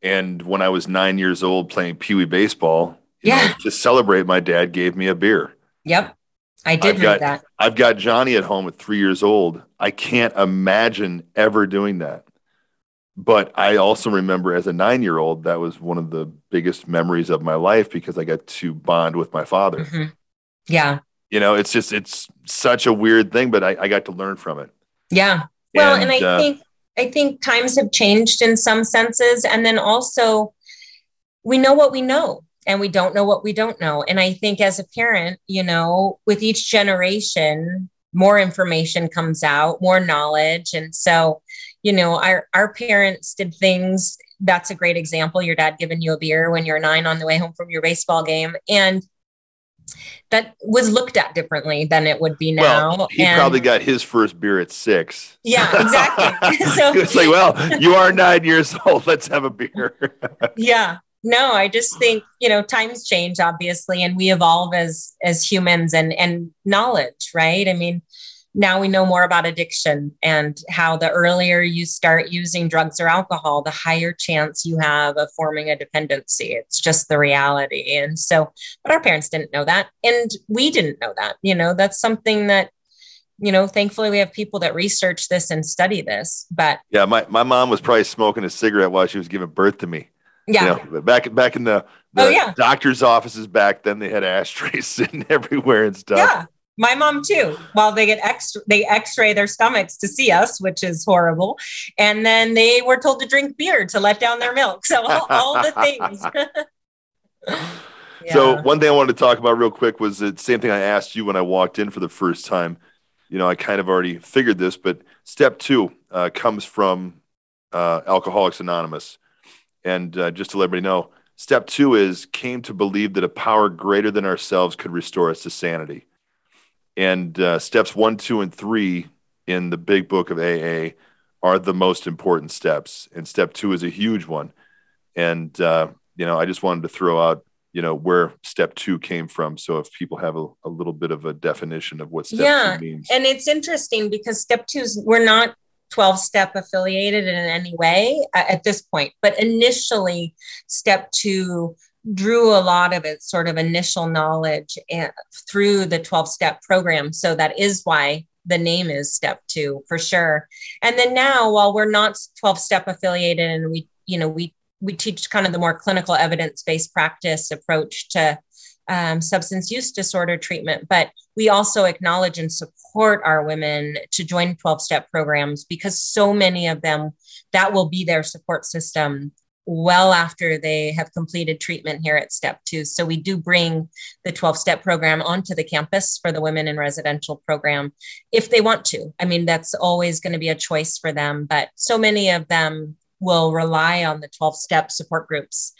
and when i was nine years old playing pee-wee baseball you know, Yeah. to celebrate my dad gave me a beer Yep. I did I've got- that. I've got Johnny at home at three years old. I can't imagine ever doing that. But I also remember as a nine year old, that was one of the biggest memories of my life because I got to bond with my father. Mhm. Yeah. You know, it's just, it's such a weird thing, but I, I got to learn from it. Yeah. Well, and, I uh, think I think times have changed in some senses, and then also we know what we know, and we don't know what we don't know. And I think as a parent, you know, with each generation, more information comes out, more knowledge, and so you know, our our parents did things. That's a great example. Your dad giving you a beer when you're nine on the way home from your baseball game, and that was looked at differently than it would be now. well, he and- probably got his first beer at six. Yeah, exactly. So- it's like, well, you are nine years old. Let's have a beer. yeah no i just think you know times change obviously and we evolve as as humans and and knowledge right? I mean now we know more about addiction and how the earlier you start using drugs or alcohol the higher chance you have of forming a dependency. It's just the reality. And so but our parents didn't know that and we didn't know that you know? That's something that you know thankfully we have people that research this and study this but yeah, my, my mom was probably smoking a cigarette while she was giving birth to me. Yeah You know, back back in the, the Oh, yeah. doctor's offices back then, they had ashtrays sitting everywhere and stuff. Yeah, my mom too. While they get extra, they X-ray their stomachs to see us, which is horrible, and then they were told to drink beer to let down their milk. So all, all the things. So one thing I wanted to talk about real quick was the same thing I asked you when I walked in for the first time. You know, I kind of already figured this, but step two uh, comes from uh, Alcoholics Anonymous, And uh, just to let everybody know, step two is came to believe that a power greater than ourselves could restore us to sanity. And uh, steps one, two, and three in the big book of AA are the most important steps. And step two is a huge one. And, uh, you know, I just wanted to throw out, you know, where step two came from. So if people have a, a little bit of a definition of what step Yeah, two means. And it's interesting because step twos, we're not 12 step affiliated in any way at this point, but initially, step two drew a lot of its sort of initial knowledge through the 12 step program. So that is why the name is step two for sure. And then now, while we're not 12 step affiliated and we, you know, we, we teach kind of the more clinical evidence based practice approach to um, substance use disorder treatment, but we also acknowledge and support our women to join 12 step programs because so many of them that will be their support system well after they have completed treatment here at step two. So we do bring the 12 step program onto the campus for the women in residential program if they want to. I mean that's always going to be a choice for them but so many of them will rely on the 12 step support groups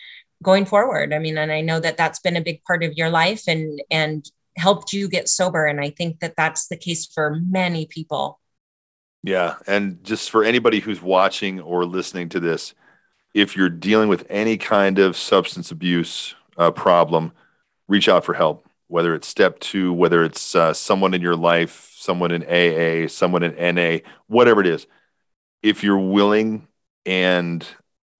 going forward i mean and i know that that's been a big part of your life and and helped you get sober and i think that that's the case for many people Yeah. And just for anybody who's watching or listening to this, if you're dealing with any kind of substance abuse uh, problem, reach out for help, whether it's step two, whether it's uh, someone in your life, someone in AA, someone in NA, whatever it is. If you're willing and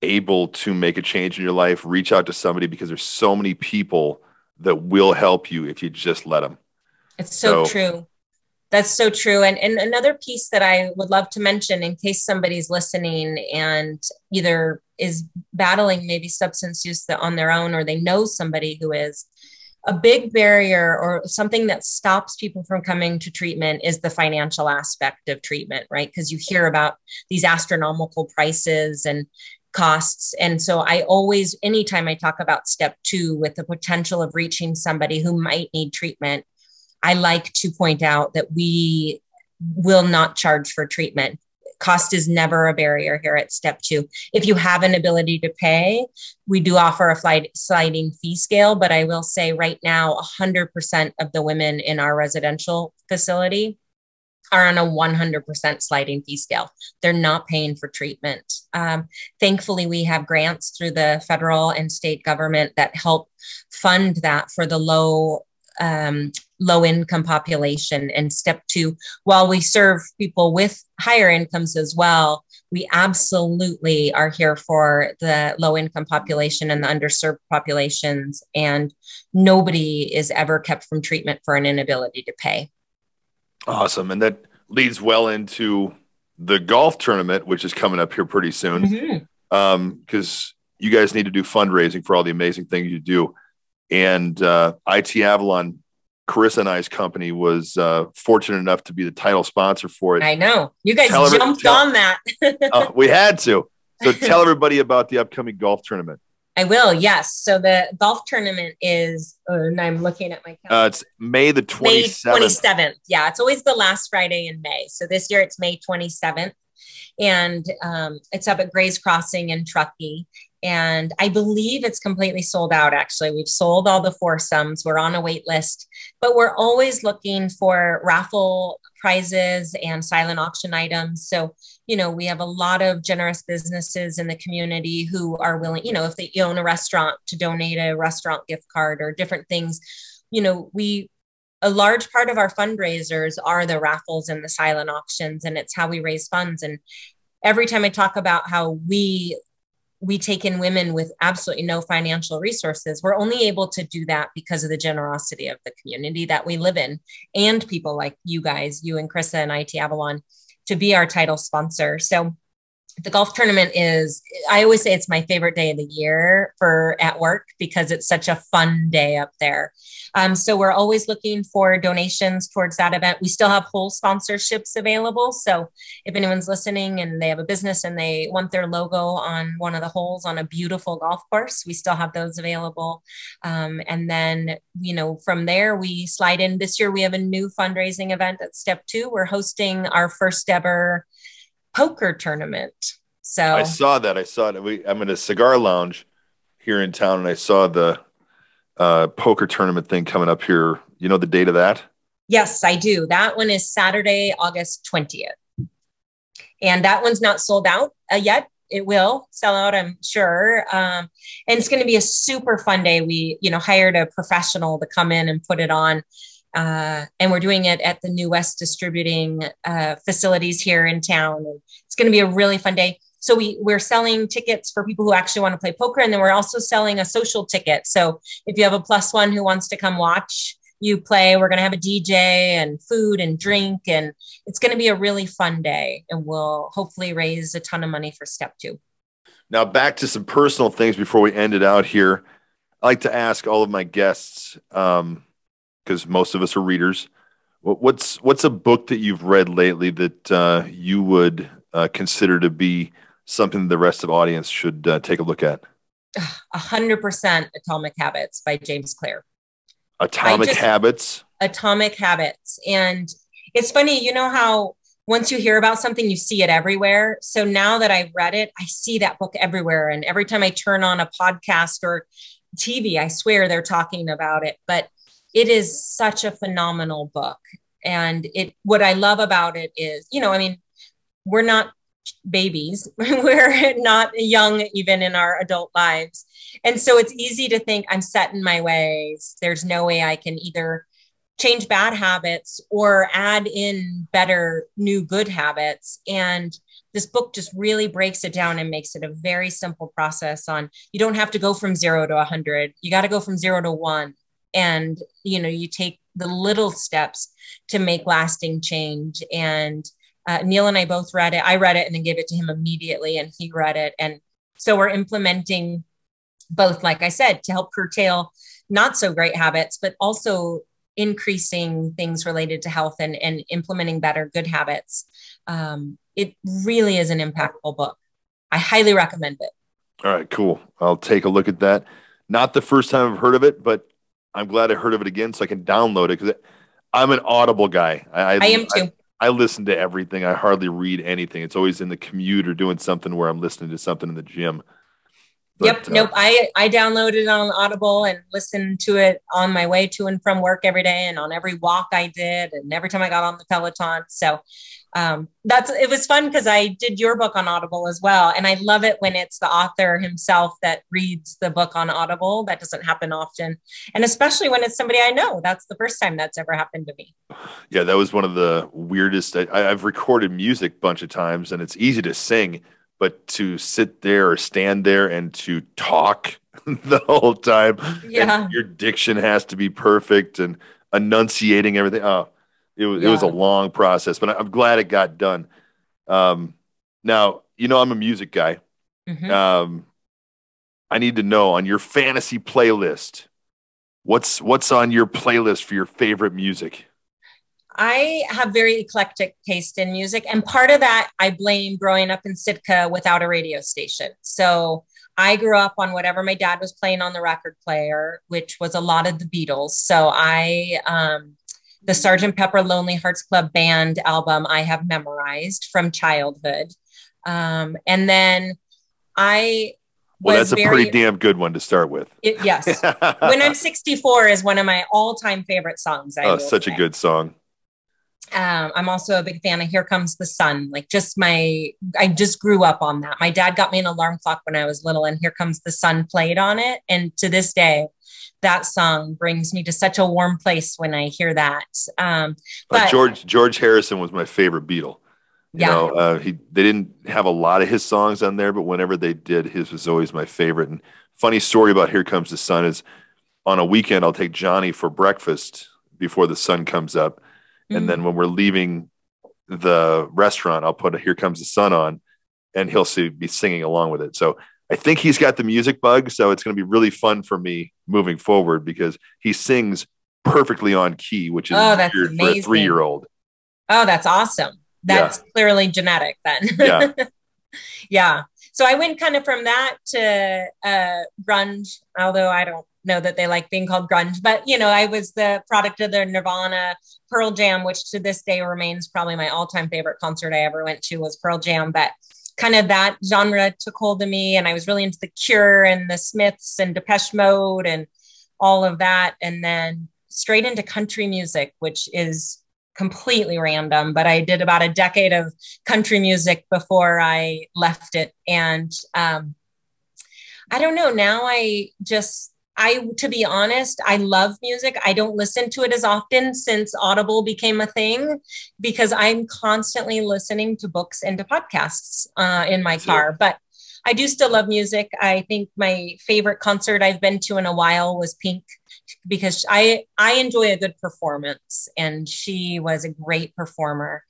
able to make a change in your life, reach out to somebody because there's so many people that will help you if you just let them. It's so, So- true. That's so true. And, and another piece that I would love to mention in case somebody's listening and either is battling maybe substance use on their own or they know somebody who is a big barrier or something that stops people from coming to treatment is the financial aspect of treatment, right? Because you hear about these astronomical prices and costs. And so I always, anytime I talk about step two with the potential of reaching somebody who might need treatment, I like to point out that we will not charge for treatment. Cost is never a barrier here at step two. If you have an ability to pay, we do offer a sliding fee scale, but I will say right now, 100% of the women in our residential facility are on a 100% sliding fee scale. They're not paying for treatment. Um, thankfully, we have grants through the federal and state government that help fund that for the low um, low income population. And step two, while we serve people with higher incomes as well, we absolutely are here for the low income population and the underserved populations. And nobody is ever kept from treatment for an inability to pay. Awesome. And that leads well into the golf tournament, which is coming up here pretty soon. Mhm. Um, because you guys need to do fundraising for all the amazing things you do. And uh, IT Avalon, Carissa and I's company, was uh, fortunate enough to be the title sponsor for it. I know. You guys Tell every- jumped tell- on that. Uh, we had to. So tell everybody about the upcoming golf tournament. I will. Yes. So the golf tournament is, uh, and I'm looking at my calendar. Uh, it's May the 27th. May 27th. 27th. Yeah, it's always the last Friday in May. So this year it's May 27th. And um, it's up at Gray's Crossing in Truckee. And I believe it's completely sold out, actually. We've sold all the foursomes. We're on a wait list, but we're always looking for raffle prizes and silent auction items. So, you know, we have a lot of generous businesses in the community who are willing, you know, if they own a restaurant to donate a restaurant gift card or different things, you know, we a large part of our fundraisers are the raffles and the silent auctions and it's how we raise funds and every time i talk about how we we take in women with absolutely no financial resources we're only able to do that because of the generosity of the community that we live in and people like you guys you and Krissa and IT Avalon to be our title sponsor. So the golf tournament is i always say it's my favorite day of the year for at work because it's such a fun day up there um, so we're always looking for donations towards that event. We still have hole sponsorships available. So if anyone's listening and they have a business and they want their logo on one of the holes on a beautiful golf course, we still have those available. Um, and then, you know, from there we slide in. This year we have a new fundraising event at step two. We're hosting our first ever poker tournament. So I saw that. I saw it. We, I'm in a cigar lounge here in town, and I saw the uh, poker tournament thing coming up here. You know the date of that? yes, I do. That one is Saturday, August 20th. And that one's not sold out uh, yet. It will sell out, I'm sure. Um, and it's going to be a super fun day. We, you know, hired a professional to come in and put it on. Uh, and we're doing it at the New West Distributing uh, facilities here in town. And it's going to be a really fun day. So we we're selling tickets for people who actually want to play poker, and then we're also selling a social ticket. So if you have a plus one who wants to come watch you play, we're going to have a DJ and food and drink, and it's going to be a really fun day. And we'll hopefully raise a ton of money for Step Two. Now, back to some personal things before we end it out here. I like to ask all of my guests, because most of us are readers. What's what's a book that you've read lately that uh, you would uh, consider to be something the rest of the audience should uh, take a look at? A hundred percent Atomic Habits by James Clear. Atomic just- Habits. atomic habits and it's funny you know how once you hear about something you see it everywhere so now that i've read it i see that book everywhere and every time i turn on a podcast or tv i swear they're talking about it but it is such a phenomenal book and it what i love about it is you know i mean we're not babies we're not young even in our adult lives. And so it's easy to think i'm set in my ways. There's no way i can either change bad habits or add in better new good habits. And this book just really breaks it down and makes it a very simple process on you don't have to go from 0 to 100 you got to go from 0 to 1 and you know you take the little steps to make lasting change. And uh, neil and i both read it i read it and then gave it to him immediately and he read it and so we're implementing both like i said to help curtail not so great habits but also increasing things related to health and, and implementing better good habits. Um, it really is an impactful book. I highly recommend it. All right, cool. I'll take a look at that. Not the first time I've heard of it, but I'm glad I heard of it again so I can download it because I'm an Audible guy. I, I am too. I, listen to everything. I hardly read anything. It's always in the commute or doing something where I'm listening to something in the gym. yep. Uh, nope. I, I downloaded it on Audible and listened to it on my way to and from work every day and on every walk I did and every time I got on the Peloton. So um, that's it was fun because I did your book on Audible as well. And I love it when it's the author himself that reads the book on Audible. That doesn't happen often. And especially when it's somebody I know. That's the first time that's ever happened to me. Yeah, that was one of the weirdest. I, I've recorded music a bunch of times, and it's easy to sing, but to sit there or stand there and to talk the whole time, Yeah. your diction has to be perfect and enunciating everything. Oh, it was it was a long process, but I'm glad it got done. Um, now you know I'm a music guy. Mhm. Um, I need to know on your fantasy playlist, what's what's on your playlist for your favorite music? I have very eclectic taste in music. And part of that I blame growing up in Sitka without a radio station. So I grew up on whatever my dad was playing on the record player, which was a lot of the Beatles. So I, um, the Sgt. Pepper Lonely Hearts Club Band album, I have memorized from childhood. Um, and then I Well, that's a very, pretty damn good one to start with. it- yes. when I'm 64 is one of my all-time favorite songs. I oh, such a good song. um, I'm also a big fan of Here Comes the Sun. Like just my, I just grew up on that. My dad got me an alarm clock when I was little, and Here Comes the Sun played on it. And to this day, that song brings me to such a warm place when I hear that. Um, Uh, but George George Harrison was my favorite Beatle. You Yeah. know, uh, he they didn't have a lot of his songs on there, but whenever they did, his was always my favorite. And funny story about Here Comes the Sun is on a weekend I'll take Johnny for breakfast before the sun comes up. mm, And then when we're leaving the restaurant, I'll put a Here Comes the Sun on and he'll see, be singing along with it. So I think he's got the music bug. So it's going to be really fun for me moving forward because he sings perfectly on key, which is Oh, that's weird for a three year old. oh, that's awesome. That's clearly genetic then. Yeah. yeah. So I went kind of from that to uh, grunge, although I don't know that they like being called grunge, but you know, I was the product of the Nirvana Pearl Jam, which to this day remains probably my all time favorite concert I ever went to was Pearl Jam. But kind of that genre took hold of me. And I was really into the Cure and the Smiths and Depeche Mode and all of that. And then straight into country music, which is completely random, but I did about a decade of country music before I left it. And um, I don't know, now I just, I, to be honest, I love music. I don't listen to it as often since Audible became a thing because I'm constantly listening to books and to podcasts uh, in my car. But I do still love music. I think my favorite concert I've been to in a while was Pink because I I enjoy a good performance, and she was a great performer.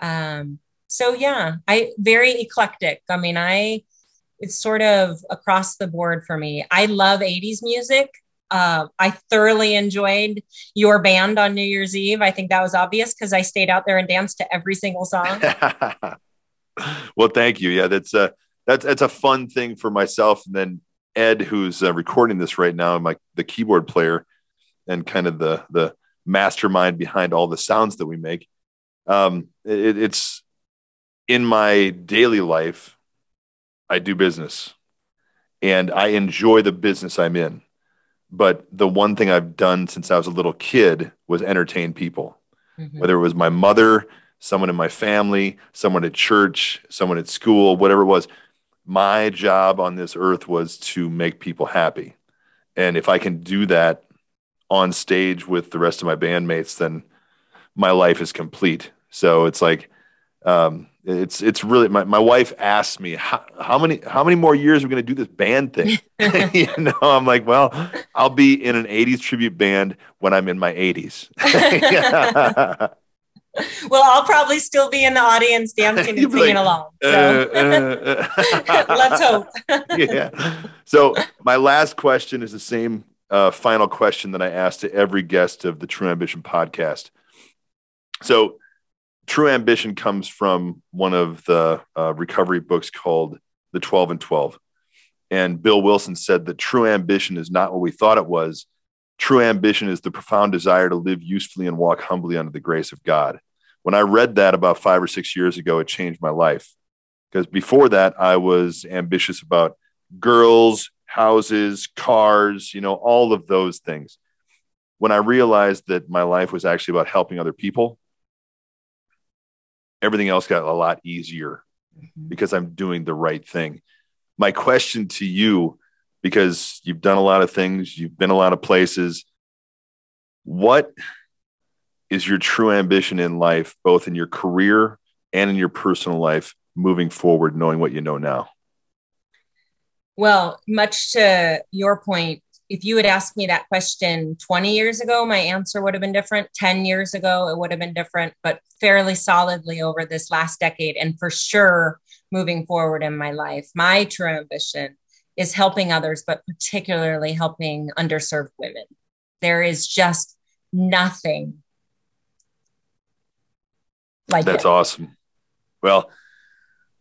Um, so yeah, I very eclectic. I mean, I it's sort of across the board for me. I love 80s music. Uh, I thoroughly enjoyed your band on New Year's Eve. I think that was obvious because I stayed out there and danced to every single song. well, thank you. Yeah, that's a that's that's a fun thing for myself. And then Ed, who's uh, recording this right now, my the keyboard player, and kind of the the mastermind behind all the sounds that we make. Um, it, it's in my daily life. I do business, and I enjoy the business I'm in. But the one thing I've done since I was a little kid was entertain people, Mhm. whether it was my mother, someone in my family, someone at church, someone at school, whatever it was. My job on this earth was to make people happy. And if I can do that on stage with the rest of my bandmates, then my life is complete. So it's like, um, it's it's really my, my wife asked me how, how many how many more years are we going to do this band thing you know i'm like well i'll be in an 80s tribute band when i'm in my 80s well, I'll probably still be in the audience dancing and singing like, along. Uh, So uh, let's hope. yeah. So my last question is the same uh, final question that I asked to every guest of the True Ambition podcast. So True Ambition comes from one of the uh, recovery books called The 12 and 12. And Bill Wilson said that true ambition is not what we thought it was. True ambition is the profound desire to live usefully and walk humbly under the grace of God. When I read that about five or six years ago, it changed my life. Because before that, I was ambitious about girls, houses, cars, you know, all of those things. When I realized that my life was actually about helping other people, everything else got a lot easier mm-hmm. because I'm doing the right thing. My question to you, because you've done a lot of things, you've been a lot of places, what is your true ambition in life, both in your career and in your personal life, moving forward, knowing what you know now? Well, much to your point, if you had asked me that question 20 years ago, my answer would have been different. 10 years ago, it would have been different, but fairly solidly over this last decade. And for sure, moving forward in my life, my true ambition is helping others, but particularly helping underserved women. There is just nothing like That's it. awesome. Well,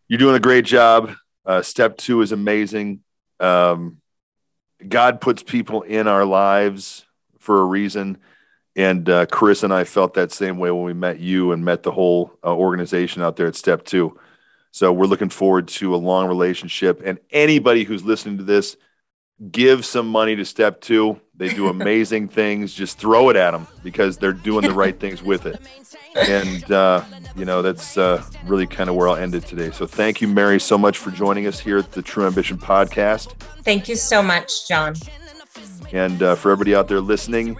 you're doing a great job. Uh, step two is amazing. Um, God puts people in our lives for a reason. And uh, Chris and I felt that same way when we met you and met the whole uh, organization out there at Step Two. So we're looking forward to a long relationship. And anybody who's listening to this, give some money to Step Two. They do amazing things. Just throw it at them because they're doing the right things with it. And, uh, you know, that's uh, really kind of where I'll end it today. So thank you, Mary, so much for joining us here at the True Ambition podcast. Thank you so much, John. And uh, for everybody out there listening,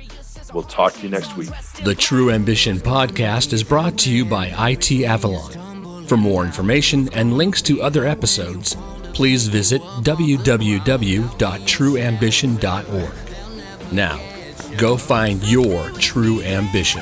we'll talk to you next week. The True Ambition podcast is brought to you by IT Avalon. For more information and links to other episodes, please visit www.trueambition.org. Now, go find your true ambition.